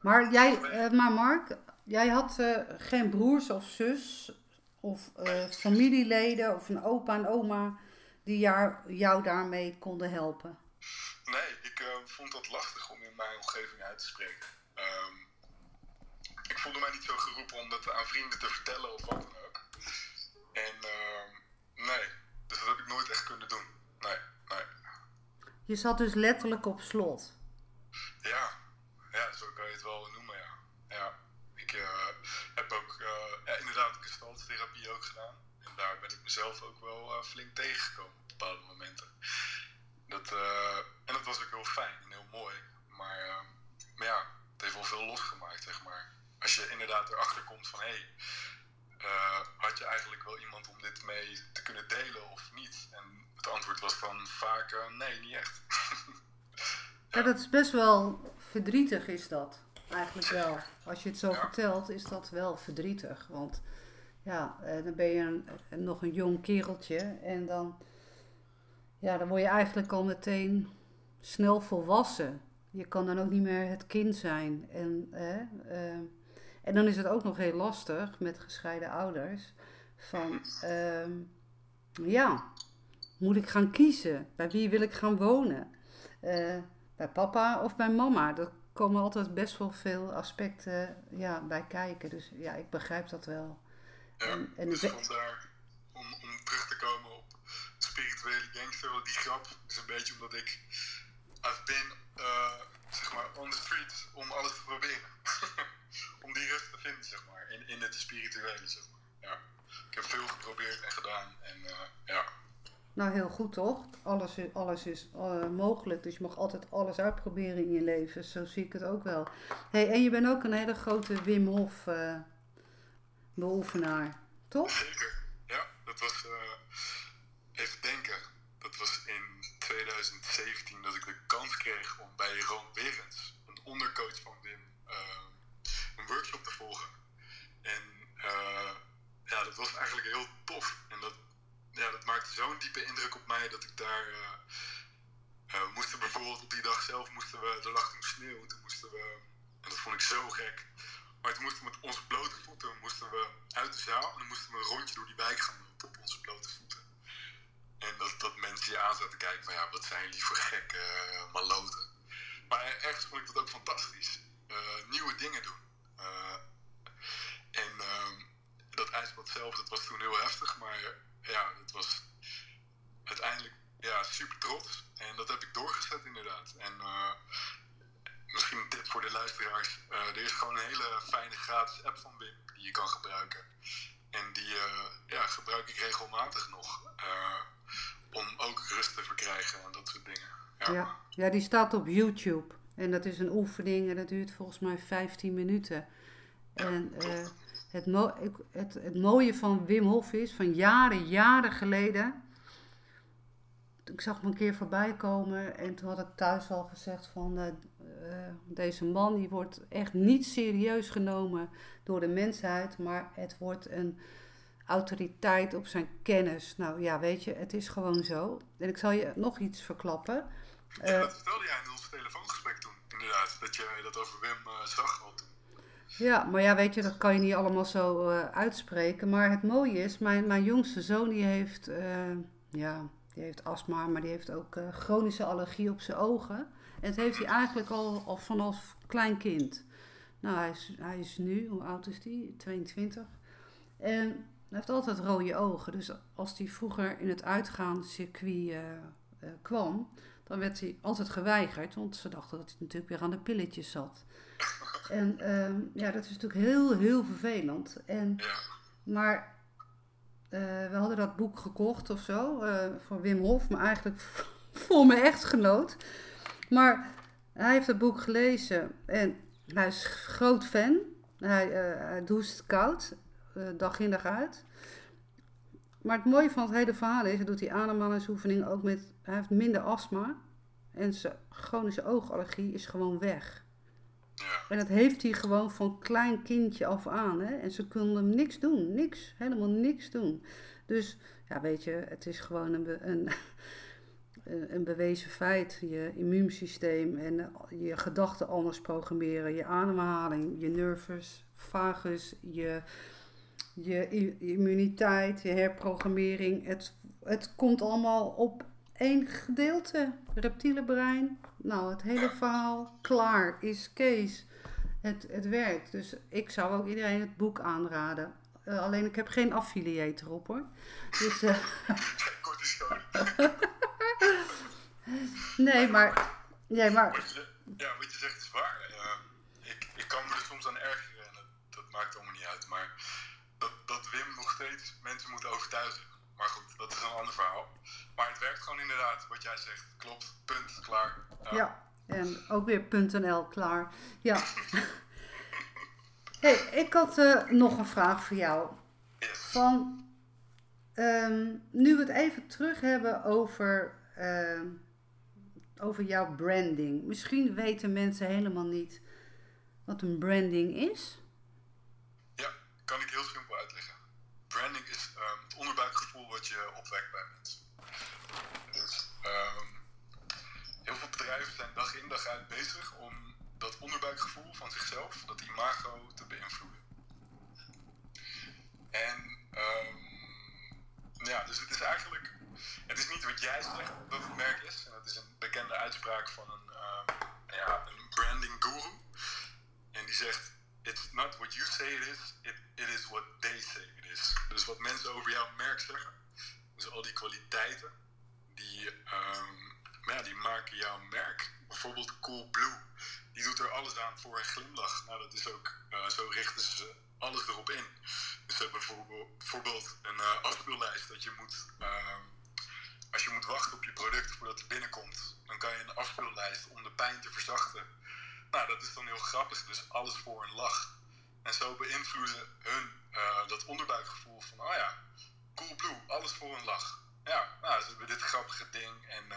Maar jij, uh, maar Mark, jij had uh, geen broers of zus of uh, familieleden of een opa en oma die jou, jou daarmee konden helpen? Nee, ik vond dat lastig om in mijn omgeving uit te spreken. Um, ik voelde mij niet zo geroepen om dat aan vrienden te vertellen of wat dan ook. En ehm, nee, dus dat heb ik nooit echt kunnen doen. Nee, nee. Je zat dus letterlijk op slot. Ja, ja zo kan je het wel noemen, ja. ja. Ik uh, heb ook uh, ja, inderdaad gestaltherapie ook gedaan. En daar ben ik mezelf ook wel uh, flink tegengekomen op bepaalde momenten. Dat, en dat was ook heel fijn en heel mooi. Maar, maar ja, het heeft wel veel losgemaakt, zeg maar. Als je inderdaad erachter komt van hé, hey, had je eigenlijk wel iemand om dit mee te kunnen delen of niet? En het antwoord was dan vaak nee, niet echt. Ja, dat is best wel verdrietig is dat. Eigenlijk wel. Als je het zo vertelt, is dat wel verdrietig. Want ja, eh, dan ben je een, nog een jong kereltje en dan, ja, dan word je eigenlijk al meteen snel volwassen. Je kan dan ook niet meer het kind zijn. En, eh, uh, en dan is het ook nog heel lastig met gescheiden ouders. Van, uh, ja, moet ik gaan kiezen? Bij wie wil ik gaan wonen? Uh, bij papa of bij mama. Er komen altijd best wel veel aspecten ja, bij kijken. Dus ja, ik begrijp dat wel. Ja, en, en dus vandaar, om, om terug te komen op spirituele gangster, die grap is een beetje omdat ik I've been, uh, zeg maar, on the street om alles te proberen. om die rust te vinden, zeg maar, in, in het spirituele, zeg maar. Ja. Ik heb veel geprobeerd en gedaan en uh, ja, nou, heel goed toch? Alles is, alles is uh, mogelijk, dus je mag altijd alles uitproberen in je leven. Zo zie ik het ook wel. Hey, en je bent ook een hele grote Wim Hof uh, beoefenaar, toch? Zeker, ja. Dat was, even denken, dat was in 2017 dat ik de kans kreeg om bij Ron Werens, een ondercoach van Wim, een workshop te volgen. En ja, dat was eigenlijk heel tof. En dat ja, dat maakte zo'n diepe indruk op mij dat ik daar. Uh, uh, moesten bijvoorbeeld op die dag zelf moesten we, er lag toen sneeuw, toen moesten we, en dat vond ik zo gek. Maar moesten we met onze blote voeten moesten we uit de zaal en dan moesten we een rondje door die wijk gaan op onze blote voeten. En dat, dat mensen je aan zaten kijken van ja, wat zijn jullie voor gekke uh, maloten. Maar ergens vond ik dat ook fantastisch. nieuwe dingen doen. en ehm, dat ijsbad zelf, dat was toen heel heftig, maar ja, het was uiteindelijk ja, super trots. En dat heb ik doorgezet inderdaad. En misschien een tip voor de luisteraars. Er is gewoon een hele fijne gratis app van Wim die je kan gebruiken. En die uh, ja, gebruik ik regelmatig nog. om ook rust te verkrijgen en dat soort dingen. Ja. ja. Ja, die staat op YouTube. En dat is een oefening en dat duurt volgens mij 15 minuten. Ja, en het, het, het mooie van Wim Hof is, van jaren, jaren geleden ik zag hem een keer voorbij komen en toen had ik thuis al gezegd van uh, deze man die wordt echt niet serieus genomen door de mensheid, maar het wordt een autoriteit op zijn kennis. Nou ja, weet je, het is gewoon zo. En ik zal je nog iets verklappen. Ja, dat vertelde jij in ons telefoongesprek toen, inderdaad, dat je dat over Wim zag al toen. Ja, maar ja, weet je, dat kan je niet allemaal zo uitspreken. Maar het mooie is, mijn, mijn jongste zoon die heeft, ja, die heeft astma, maar die heeft ook uh, chronische allergie op zijn ogen. En dat heeft hij eigenlijk al, al vanaf klein kind. Nou, hij is, hij is nu, hoe oud is hij? 22. En hij heeft altijd rode ogen. Dus als hij vroeger in het uitgaanscircuit uh, kwam, dan werd hij altijd geweigerd. Want ze dachten dat hij natuurlijk weer aan de pilletjes zat. En ehm, ja, dat is natuurlijk heel, heel vervelend. En, maar uh, we hadden dat boek gekocht of zo, van Wim Hof, maar eigenlijk voor mijn echtgenoot. Maar hij heeft het boek gelezen en hij is groot fan. Hij, uh, hij doucht koud, dag in dag uit. Maar het mooie van het hele verhaal is, hij doet die ademhalingsoefening ook met, hij heeft minder astma. En zijn chronische oogallergie is gewoon weg. En dat heeft hij gewoon van klein kindje af aan. Hè? En ze konden hem niks doen. Niks. Helemaal niks doen. Dus ja, weet je, het is gewoon een, een, een bewezen feit. Je immuunsysteem en je gedachten anders programmeren. Je ademhaling, je nervus, vagus, je, je immuniteit, je herprogrammering. Het, het komt allemaal op één gedeelte. Reptiele brein. Nou, het hele verhaal klaar is Kees. Het, het werkt. Dus ik zou ook iedereen het boek aanraden. Uh, alleen ik heb geen affiliate erop hoor. Dus, uh... nee, maar. Nee, maar. Ja, wat je zegt is waar. Uh, ik, ik kan me er soms aan ergeren en dat, dat maakt allemaal niet uit. Maar dat, dat Wim nog steeds mensen moet overtuigen. Maar goed, dat is een ander verhaal. Maar het werkt gewoon inderdaad, wat jij zegt. Klopt, punt, klaar. ja. En ook weer .nl klaar. Ja. hey, ik had uh, nog een vraag voor jou. Van, um, nu we het even terug hebben over, uh, over jouw branding. Misschien weten mensen helemaal niet wat een branding is. Ja, kan ik heel simpel uitleggen. Branding is um, het onderbuikgevoel wat je opwekt bij mensen. Dus um, heel veel bedrijven zijn dag in dag uit bezig om dat onderbuikgevoel van zichzelf, dat imago, te beïnvloeden. En um, ja, dus het is eigenlijk, het is niet wat jij zegt dat het merk is. En dat is een bekende uitspraak van een, um, ja, een branding guru. En die zegt, it's not what you say it is, it, it is what they say it is. Dus wat mensen over jouw merk zeggen, dus al die kwaliteiten, die um, ja, die maken jouw merk. Bijvoorbeeld Coolblue. Die doet er alles aan voor een glimlach. Nou, dat is ook, uh, zo richten ze alles erop in. Dus ze hebben bijvoorbeeld, een uh, afspeellijst dat je moet, uh, als je moet wachten op je product voordat het binnenkomt, dan kan je een afspeellijst om de pijn te verzachten. Nou, dat is dan heel grappig, dus alles voor een lach. En zo beïnvloeden hun uh, dat onderbuikgevoel van, oh ja, Coolblue, alles voor een lach. Ja, nou, ze hebben dit grappige ding en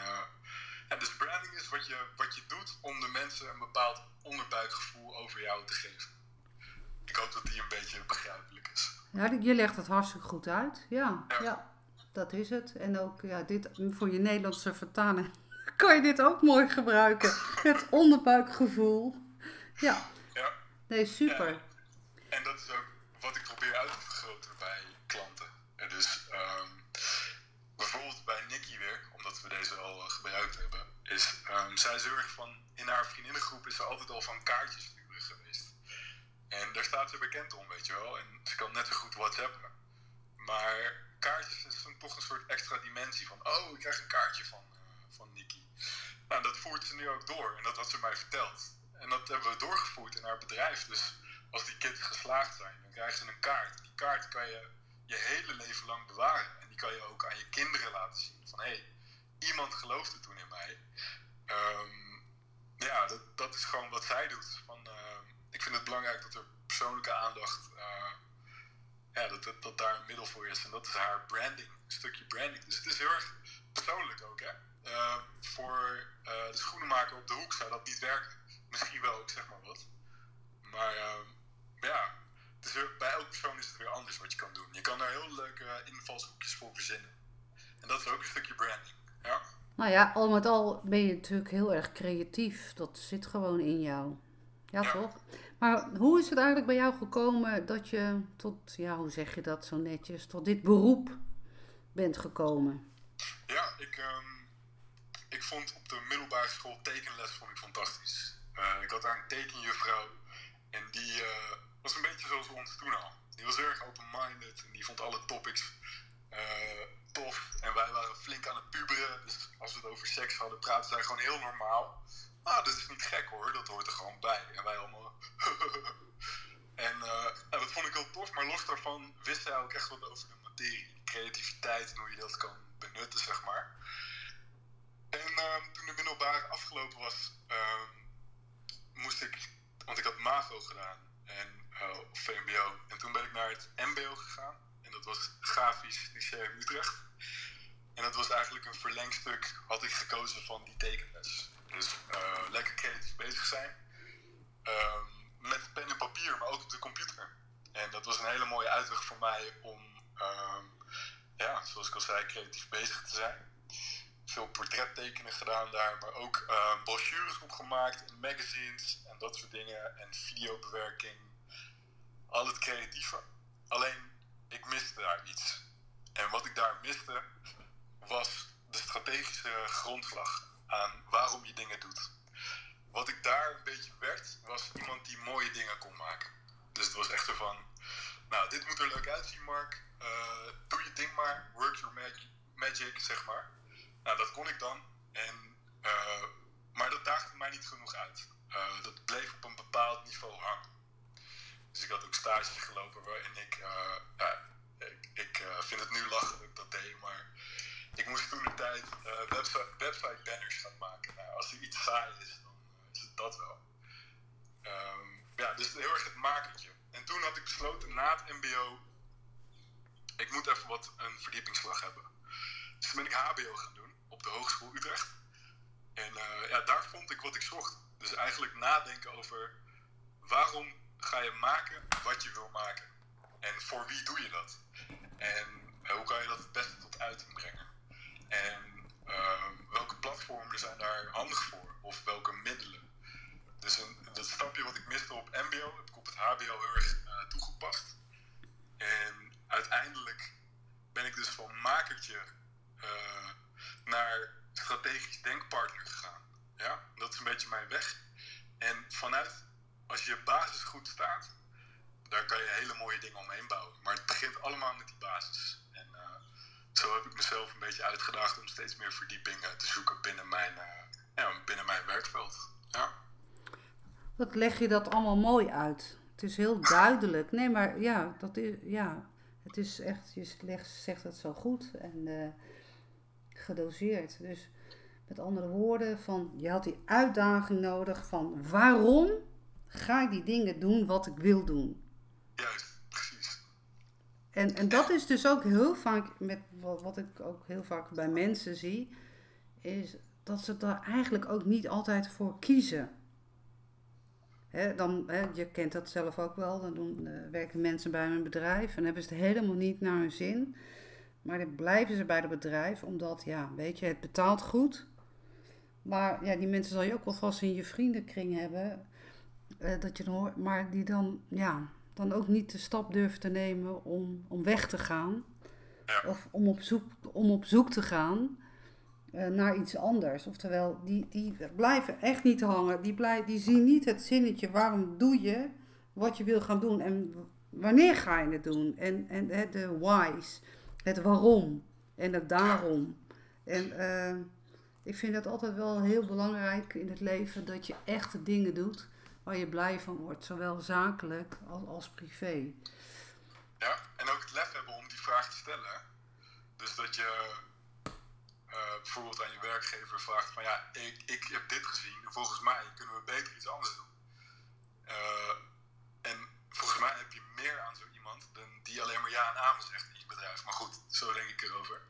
en dus branding is wat je, wat je doet om de mensen een bepaald onderbuikgevoel over jou te geven. Ik hoop dat die een beetje begrijpelijk is. Ja, je legt het hartstikke goed uit. Ja, ja. Dat is het. En ook ja, dit, voor je Nederlandse vertaling kan je dit ook mooi gebruiken. Het onderbuikgevoel. Ja. ja. Nee, super. En dat is ook wat ik probeer uit te vergroten bij klanten. En dus um, bijvoorbeeld bij Nicky weer, omdat we deze al gebruikt hebben, is um, zij is heel erg van, in haar vriendinnengroep is ze altijd al van kaartjes sturen geweest. En daar staat ze bekend om, weet je wel. En ze kan net zo goed WhatsAppen. Maar kaartjes is dan toch een soort extra dimensie van, oh, ik krijg een kaartje van, uh, van Nicky. Nou, dat voert ze nu ook door en dat had ze mij verteld. En dat hebben we doorgevoerd in haar bedrijf. Dus als die kids geslaagd zijn, dan krijgen ze een kaart. Die kaart kan je je hele leven lang bewaren. En die kan je ook aan je kinderen laten zien. Van hé, hey, iemand geloofde toen in mij. Um, ja, dat, dat is gewoon wat zij doet. Van, uh, ik vind het belangrijk dat er persoonlijke aandacht, uh, ja, dat, dat, daar een middel voor is. En dat is haar branding, een stukje branding. Dus het is heel erg persoonlijk ook, hè. Uh, voor de schoenenmaker op de hoek zou dat niet werken. Misschien wel, ik zeg maar wat. Maar ehm, ja, dus bij elke persoon is het weer anders wat je kan doen. Je kan daar heel leuke invalshoekjes voor verzinnen. En dat is ook een stukje branding. Ja. Nou ja, al met al ben je natuurlijk heel erg creatief. Dat zit gewoon in jou. Ja, toch? Maar hoe is het eigenlijk bij jou gekomen dat je tot, ja, hoe zeg je dat zo netjes, tot dit beroep bent gekomen? Ja, ik, um, ik vond op de middelbare school tekenles vond fantastisch. Uh, ik had daar een tekenjuffrouw en die uh, was een beetje zoals ons toen al. Die was erg open-minded en die vond alle topics uh, tof. En wij waren flink aan het puberen, dus als we het over seks hadden, praten zij gewoon heel normaal. Ah, dat is niet gek hoor, dat hoort er gewoon bij. En wij allemaal. en uh, dat vond ik heel tof, maar los daarvan wist zij ook echt wat over de materie, creativiteit en hoe je dat kan benutten, zeg maar. En uh, toen de middelbare afgelopen was, uh, moest ik, want ik had MAVO gedaan en uh, VMBO. En toen ben ik naar het MBO gegaan. En dat was Grafisch Lyceum Utrecht. En dat was eigenlijk een verlengstuk, had ik gekozen van die tekenles. Dus uh, lekker creatief bezig zijn. Um, met pen en papier, maar ook op de computer. En dat was een hele mooie uitweg voor mij om, um, ja, zoals ik al zei, creatief bezig te zijn. Veel portrettekenen gedaan daar, maar ook uh, brochures opgemaakt in magazines en dat soort dingen. En videobewerking. Al het creatieve. Alleen, ik miste daar iets. En wat ik daar miste, was de strategische grondslag aan waarom je dingen doet. Wat ik daar een beetje werd, was iemand die mooie dingen kon maken. Dus het was echt zo van, nou, dit moet er leuk uitzien, Mark. Uh, doe je ding maar, work your magic, zeg maar. Nou, dat kon ik dan. En, uh, maar dat daagde mij niet genoeg uit. Uh, dat bleef op een bepaald niveau hangen. Dus ik had ook stages gelopen waarin ik, ik, ik vind het nu lachen dat ik dat deed, maar ik moest toen de tijd uh, website, website, banners gaan maken. Nou, als er iets saai is, dan uh, is het dat wel. Um, ja, dus heel erg het makertje. En toen had ik besloten na het MBO, ik moet even wat een verdiepingsslag hebben. Dus toen ben ik HBO gaan doen op de Hogeschool Utrecht. En uh, ja, daar vond ik wat ik zocht. Dus eigenlijk nadenken over waarom ga je maken wat je wil maken. En voor wie doe je dat? En hoe kan je dat het beste tot uiting brengen? En uh, welke platformen zijn daar handig voor? Of welke middelen? Dus een, dat stapje wat ik miste op MBO, heb ik op het HBO heel erg uh, toegepast. En uiteindelijk ben ik dus van makertje uh, naar strategisch denkpartner gegaan. Ja, dat is een beetje mijn weg. En vanuit, als je basis goed staat, daar kan je hele mooie dingen omheen bouwen. Maar het begint allemaal met die basis zo heb ik mezelf een beetje uitgedaagd om steeds meer verdieping te zoeken binnen mijn, uh, ja, binnen mijn werkveld. Ja. Wat leg je dat allemaal mooi uit? Het is heel duidelijk. Nee, maar ja, dat is, ja het is echt, je zegt het zo goed en uh, gedoseerd. Dus met andere woorden, van, je had die uitdaging nodig van waarom ga ik die dingen doen wat ik wil doen? En, en dat is dus ook heel vaak, met wat ik ook heel vaak bij mensen zie, is dat ze daar eigenlijk ook niet altijd voor kiezen. Dan, je kent dat zelf ook wel, dan doen, uh, werken mensen bij een bedrijf en hebben ze het helemaal niet naar hun zin. Maar dan blijven ze bij het bedrijf, omdat, ja, weet je, het betaalt goed. Maar ja, die mensen zal je ook wel vast in je vriendenkring hebben. Uh, dat je hoort, maar die dan, ja, dan ook niet de stap durven te nemen om, om weg te gaan. Ja. Of om op zoek, om op zoek te gaan eh, naar iets anders. Oftewel, die, die blijven echt niet hangen. Die, die zien niet het zinnetje waarom doe je wat je wil gaan doen. En wanneer ga je het doen. En, en hè, de why's. Het waarom. En het daarom. En eh, ik vind het altijd wel heel belangrijk in het leven dat je echte dingen doet waar je blij van wordt. Zowel zakelijk als, als privé. Ja, en ook het lef hebben om die vraag te stellen. Dus dat je eh, bijvoorbeeld aan je werkgever vraagt van ja, ik, ik heb dit gezien, volgens mij kunnen we beter iets anders doen. Uh, en volgens mij heb je meer aan zo iemand dan die alleen maar ja en amen zegt in je bedrijf. Maar goed, zo denk ik erover.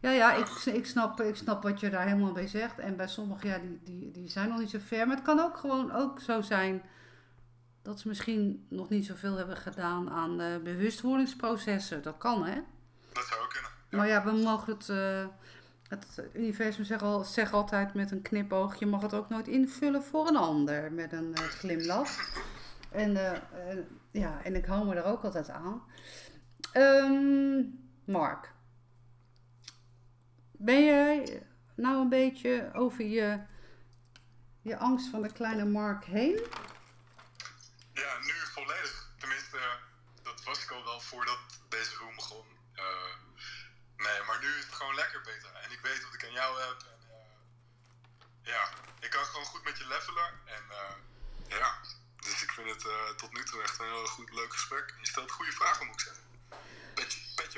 Ja, ja, ik, ik, snap, ik snap wat je daar helemaal bij zegt. En bij sommigen, ja, die, die, die zijn nog niet zo ver. Maar het kan ook gewoon ook zo zijn dat ze misschien nog niet zoveel hebben gedaan aan uh, bewustwordingsprocessen. Dat kan, hè? Dat zou ook kunnen. Ja. Maar ja, we mogen het... Uh, het universum zegt, al, zegt altijd met een knipoog, je mag het ook nooit invullen voor een ander met een uh, glimlach. En, ja, en ik hou me daar ook altijd aan. Um, Mark, ben jij nou een beetje over je, je angst van de kleine Mark heen? Ja, nu volledig. Tenminste, dat was ik al wel voordat deze room begon. Uh, nee, maar nu is het gewoon lekker beter. En ik weet wat ik aan jou heb. En, uh, ja, ik kan gewoon goed met je levelen. En uh, ja, dus ik vind het tot nu toe echt een heel goed, leuk gesprek. Je stelt goede vragen, moet ik zeggen.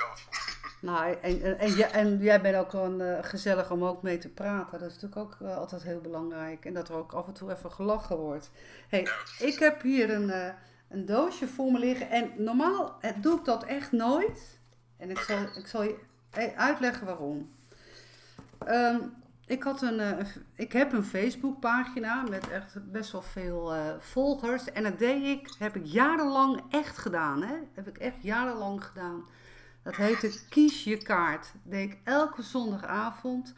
Af. Nou, en, en, en, en, jij bent ook gewoon uh, gezellig om ook mee te praten. Dat is natuurlijk ook uh, altijd heel belangrijk. En dat er ook af en toe even gelachen wordt. hey, ik heb hier een, uh, een doosje voor me liggen. En normaal doe ik dat echt nooit. En ik zal, ik zal je uitleggen waarom. Um, ik, had een, ik heb een Facebookpagina met echt best wel veel volgers. En dat deed ik, heb ik jarenlang echt gedaan. Hè? Heb ik echt jarenlang gedaan. Dat heette Kies je kaart. Dat deed ik elke zondagavond.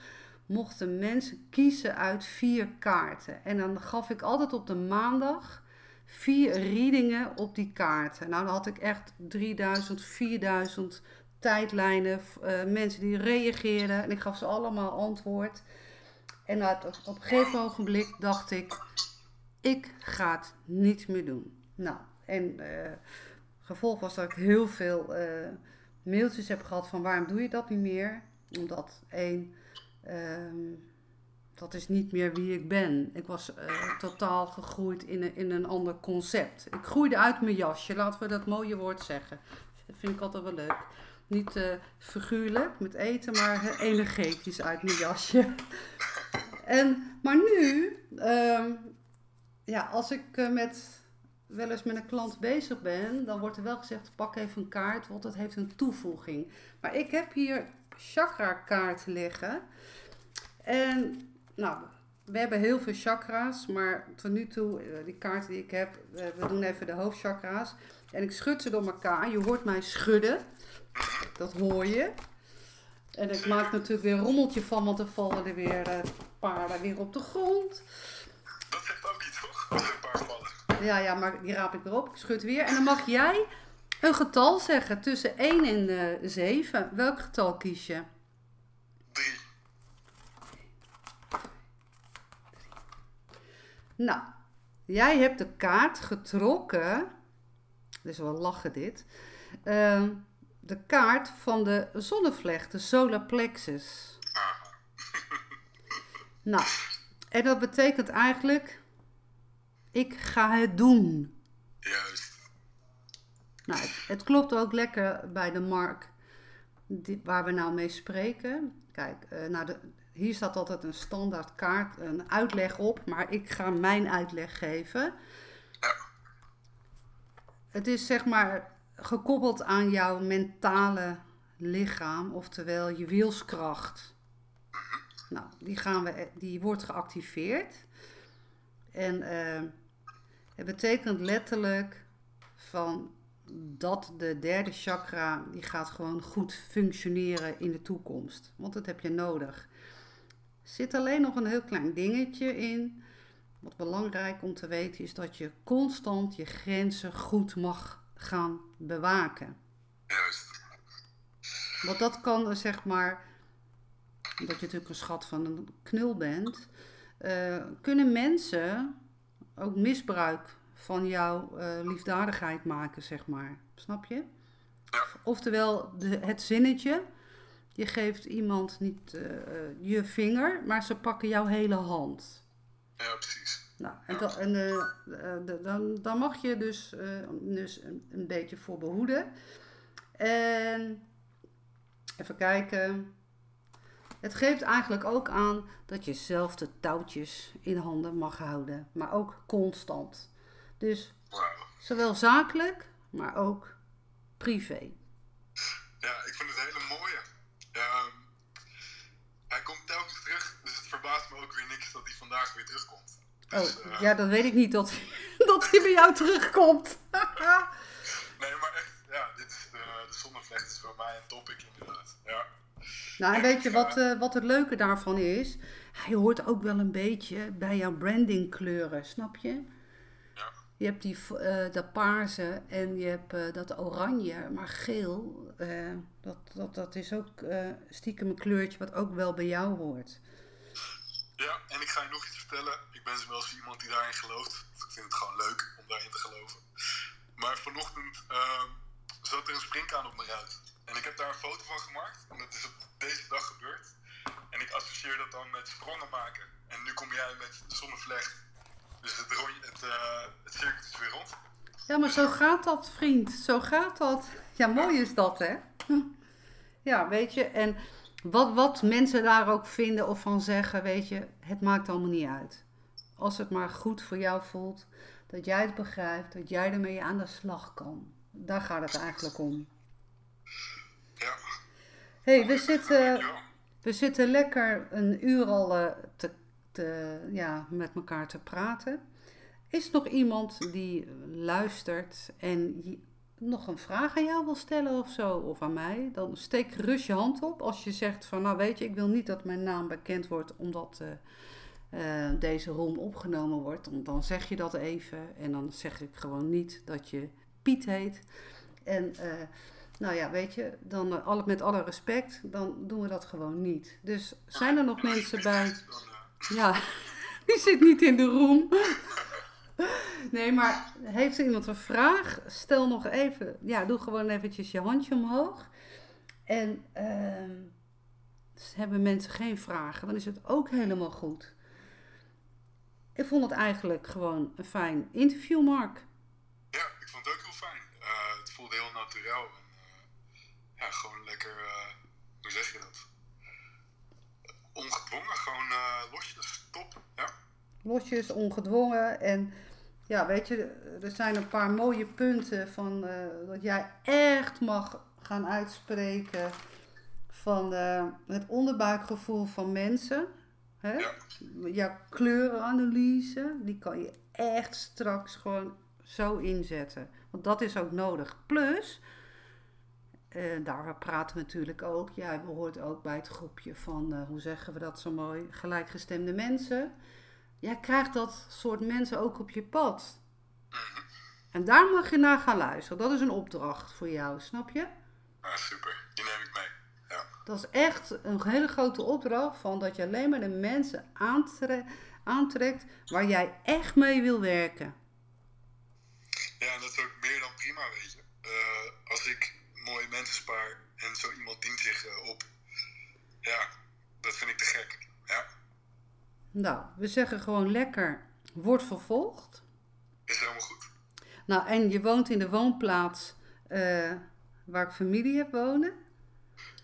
Mochten mensen kiezen uit vier kaarten. En dan gaf ik altijd op de maandag vier readingen op die kaarten. Nou, dan had ik echt 3000, 4000 tijdlijnen. Uh, mensen die reageerden. En ik gaf ze allemaal antwoord. En op een gegeven ogenblik dacht ik: ik ga het niet meer doen. Nou, en uh, gevolg was dat ik heel veel. Uh, mailtjes heb gehad van waarom doe je dat niet meer? Omdat één, um, dat is niet meer wie ik ben. Ik was uh, totaal gegroeid in een, in een ander concept. Ik groeide uit mijn jasje, laten we dat mooie woord zeggen. Dat vind ik altijd wel leuk. Niet uh, figuurlijk met eten, maar energetisch uit mijn jasje. en, maar nu, um, ja, als ik met wel eens met een klant bezig ben, dan wordt er wel gezegd: pak even een kaart, want dat heeft een toevoeging. Maar ik heb hier chakra kaarten liggen. En nou, we hebben heel veel chakra's, maar tot nu toe, eh, die kaarten die ik heb, eh, we doen even de hoofdchakra's. En ik schud ze door elkaar. Je hoort mij schudden. Dat hoor je. En ik maak natuurlijk weer een rommeltje van, want er vallen er weer een paar weer op de grond. Dat zegt ook iets, toch? Een paar vallen. Ja, ja, maar die raap ik erop. Ik schud weer. En dan mag jij een getal zeggen tussen 1 en uh, 7. Welk getal kies je? 3. Nou, jij hebt de kaart getrokken. Dus wel lachen dit. Uh, de kaart van de zonnevlecht, de solar plexus. nou, en dat betekent eigenlijk ik ga het doen. Juist. Nou, het, het klopt ook lekker bij de mark die, waar we nou mee spreken. Kijk, uh, nou de, hier staat altijd een standaard kaart, een uitleg op, maar ik ga mijn uitleg geven. Ja. Het is zeg maar gekoppeld aan jouw mentale lichaam, oftewel je wilskracht. Nou, die, gaan we, die wordt geactiveerd. En uh, het betekent letterlijk van dat de derde chakra die gaat gewoon goed functioneren in de toekomst. Want dat heb je nodig. Er zit alleen nog een heel klein dingetje in. Wat belangrijk om te weten is dat je constant je grenzen goed mag gaan bewaken. Juist. Want dat kan, zeg maar, omdat je natuurlijk een schat van een knul bent, eh, kunnen mensen ook misbruik van jouw eh, liefdadigheid maken, zeg maar. Snap je? Ja. Oftewel, de, het zinnetje, je geeft iemand niet eh, eh, je vinger, maar ze pakken jouw hele hand. Ja, precies. Nou, en, de- dan, dan mag je dus, dus een, een beetje voor behoeden. En even kijken. Het geeft eigenlijk ook aan dat je zelf de touwtjes in handen mag houden, maar ook constant. Dus zowel zakelijk, maar ook privé. Ja, ik vind het hele mooie. Ehm, hij komt telkens terug, dus het verbaast me ook weer niks dat hij vandaag weer terugkomt. Dus, Oh, eh, ja, dan weet ik niet dat, dat hij bij jou terugkomt. Nee, maar echt, ja, dit is de, de zonnevlecht is voor mij een topic inderdaad. Ja. Nou, en weet je wat, eh, wat het leuke daarvan is? Hij hoort ook wel een beetje bij jouw brandingkleuren, snap je? Ja. Je hebt die, eh, dat paarse en je hebt eh, dat oranje, maar geel, dat, dat, dat is ook stiekem een kleurtje wat ook wel bij jou hoort. ja, en ik ga je nog iets vertellen. Ik ben wel eens iemand die daarin gelooft. Ik vind het gewoon leuk om daarin te geloven. Maar vanochtend ehm, zat er een springkaan op mijn ruit. En ik heb daar een foto van gemaakt. En dat is op deze dag gebeurd. En ik associeer dat dan met sprongen maken. En nu kom jij met zonnevlecht. Dus het, het, eh, het circuit is weer rond. Ja, maar zo gaat dat, vriend. Zo gaat dat. Ja, mooi is dat, hè? Ja, weet je. En wat, wat mensen daar ook vinden of van zeggen, weet je, het maakt allemaal niet uit. Als het maar goed voor jou voelt, dat jij het begrijpt, dat jij ermee aan de slag kan. Daar gaat het eigenlijk om. Hey, we zitten, we zitten lekker een uur al eh, te, te, ja, met elkaar te praten. Is er nog iemand die luistert en nog een vraag aan jou wil stellen of zo, of aan mij? Dan steek gerust je hand op als je zegt van, nou weet je, ik wil niet dat mijn naam bekend wordt omdat eh, eh, deze room opgenomen wordt. Dan- zeg je dat even en dan zeg ik gewoon niet dat je Piet heet. En nou ja, weet je, dan eh, met alle respect, dan doen we dat gewoon niet. Dus zijn er nog mensen bij? Ja, die zit niet in de room. Nee, maar heeft er iemand een vraag? Stel nog even, ja, doe gewoon eventjes je handje omhoog. En ehm, hebben mensen geen vragen, dan is het ook helemaal goed. Ik vond het eigenlijk gewoon een fijn interview, Mark. Ja, ik vond het ook heel fijn. Eh, het voelde heel natuurlijk. Ja, gewoon lekker, eh, hoe zeg je dat? Ongedwongen, gewoon eh, losjes, top. Ja, losjes, ongedwongen. En ja, weet je, er zijn een paar mooie punten van eh, dat jij echt mag gaan uitspreken van het onderbuikgevoel van mensen. Hè? Ja. Jouw kleurenanalyse, die kan je echt straks gewoon zo inzetten. Want dat is ook nodig. Plus, eh, daar praten we natuurlijk ook. Jij behoort ook bij het groepje van, eh, hoe zeggen we dat zo mooi, gelijkgestemde mensen. Jij krijgt dat soort mensen ook op je pad. En daar mag je naar gaan luisteren. Dat is een opdracht voor jou, snap je? ah, super. Die neem ik mee. Ja, Dat is echt een hele grote opdracht van dat je alleen maar de mensen aantre- aantrekt waar jij echt mee wil werken. ja en dat is ook meer dan prima, weet je. Eh, als ik mooie mensen spaar en zo iemand dient zich eh, op. Ja, dat vind ik te gek. Ja, Nou, we zeggen gewoon lekker, word vervolgd. is helemaal goed. Nou, en je woont in de woonplaats eh, waar ik familie heb wonen.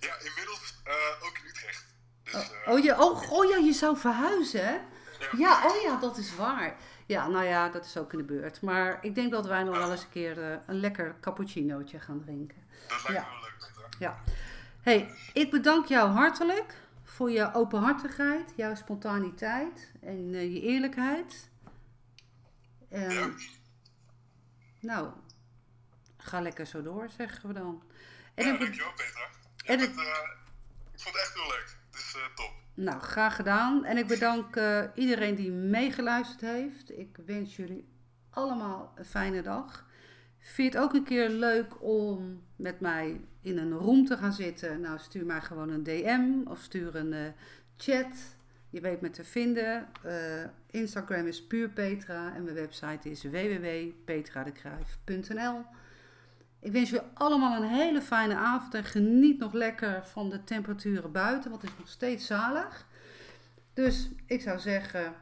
Ja, inmiddels eh, ook in Utrecht. Dus, Oh, oh, je, oh, oh ja, je zou verhuizen, hè? ja, Ja, oh ja, dat is waar. Ja, nou ja, dat is ook in de beurt. Maar ik denk dat wij nog wel eens een keer een lekker cappuccinootje gaan drinken. Dat lijkt ja. me wel leuk, Petra. Ja. hey, ik bedank jou hartelijk voor je openhartigheid, jouw spontaniteit en eh, je eerlijkheid. En, Ja. Nou, ga lekker zo door, zeggen we dan. En Ja, dankjewel en ik- het, eh, ik vond het echt heel leuk. Dus eh, top. Nou, graag gedaan. En ik bedank iedereen die meegeluisterd heeft. Ik wens jullie allemaal een fijne dag. Vind je het ook een keer leuk om met mij in een room te gaan zitten? Nou, stuur mij gewoon een DM of stuur een eh, chat. Je weet me te vinden. Eh, Instagram is puur Petra en mijn website is www.petradekruif.nl. Ik wens jullie allemaal een hele fijne avond en geniet nog lekker van de temperaturen buiten, want het is nog steeds zalig. Dus ik zou zeggen,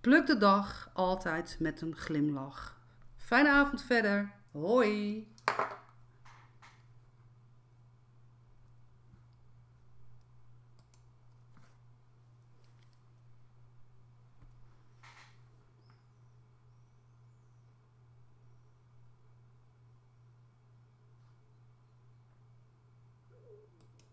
pluk de dag altijd met een glimlach. Fijne avond verder. Hoi!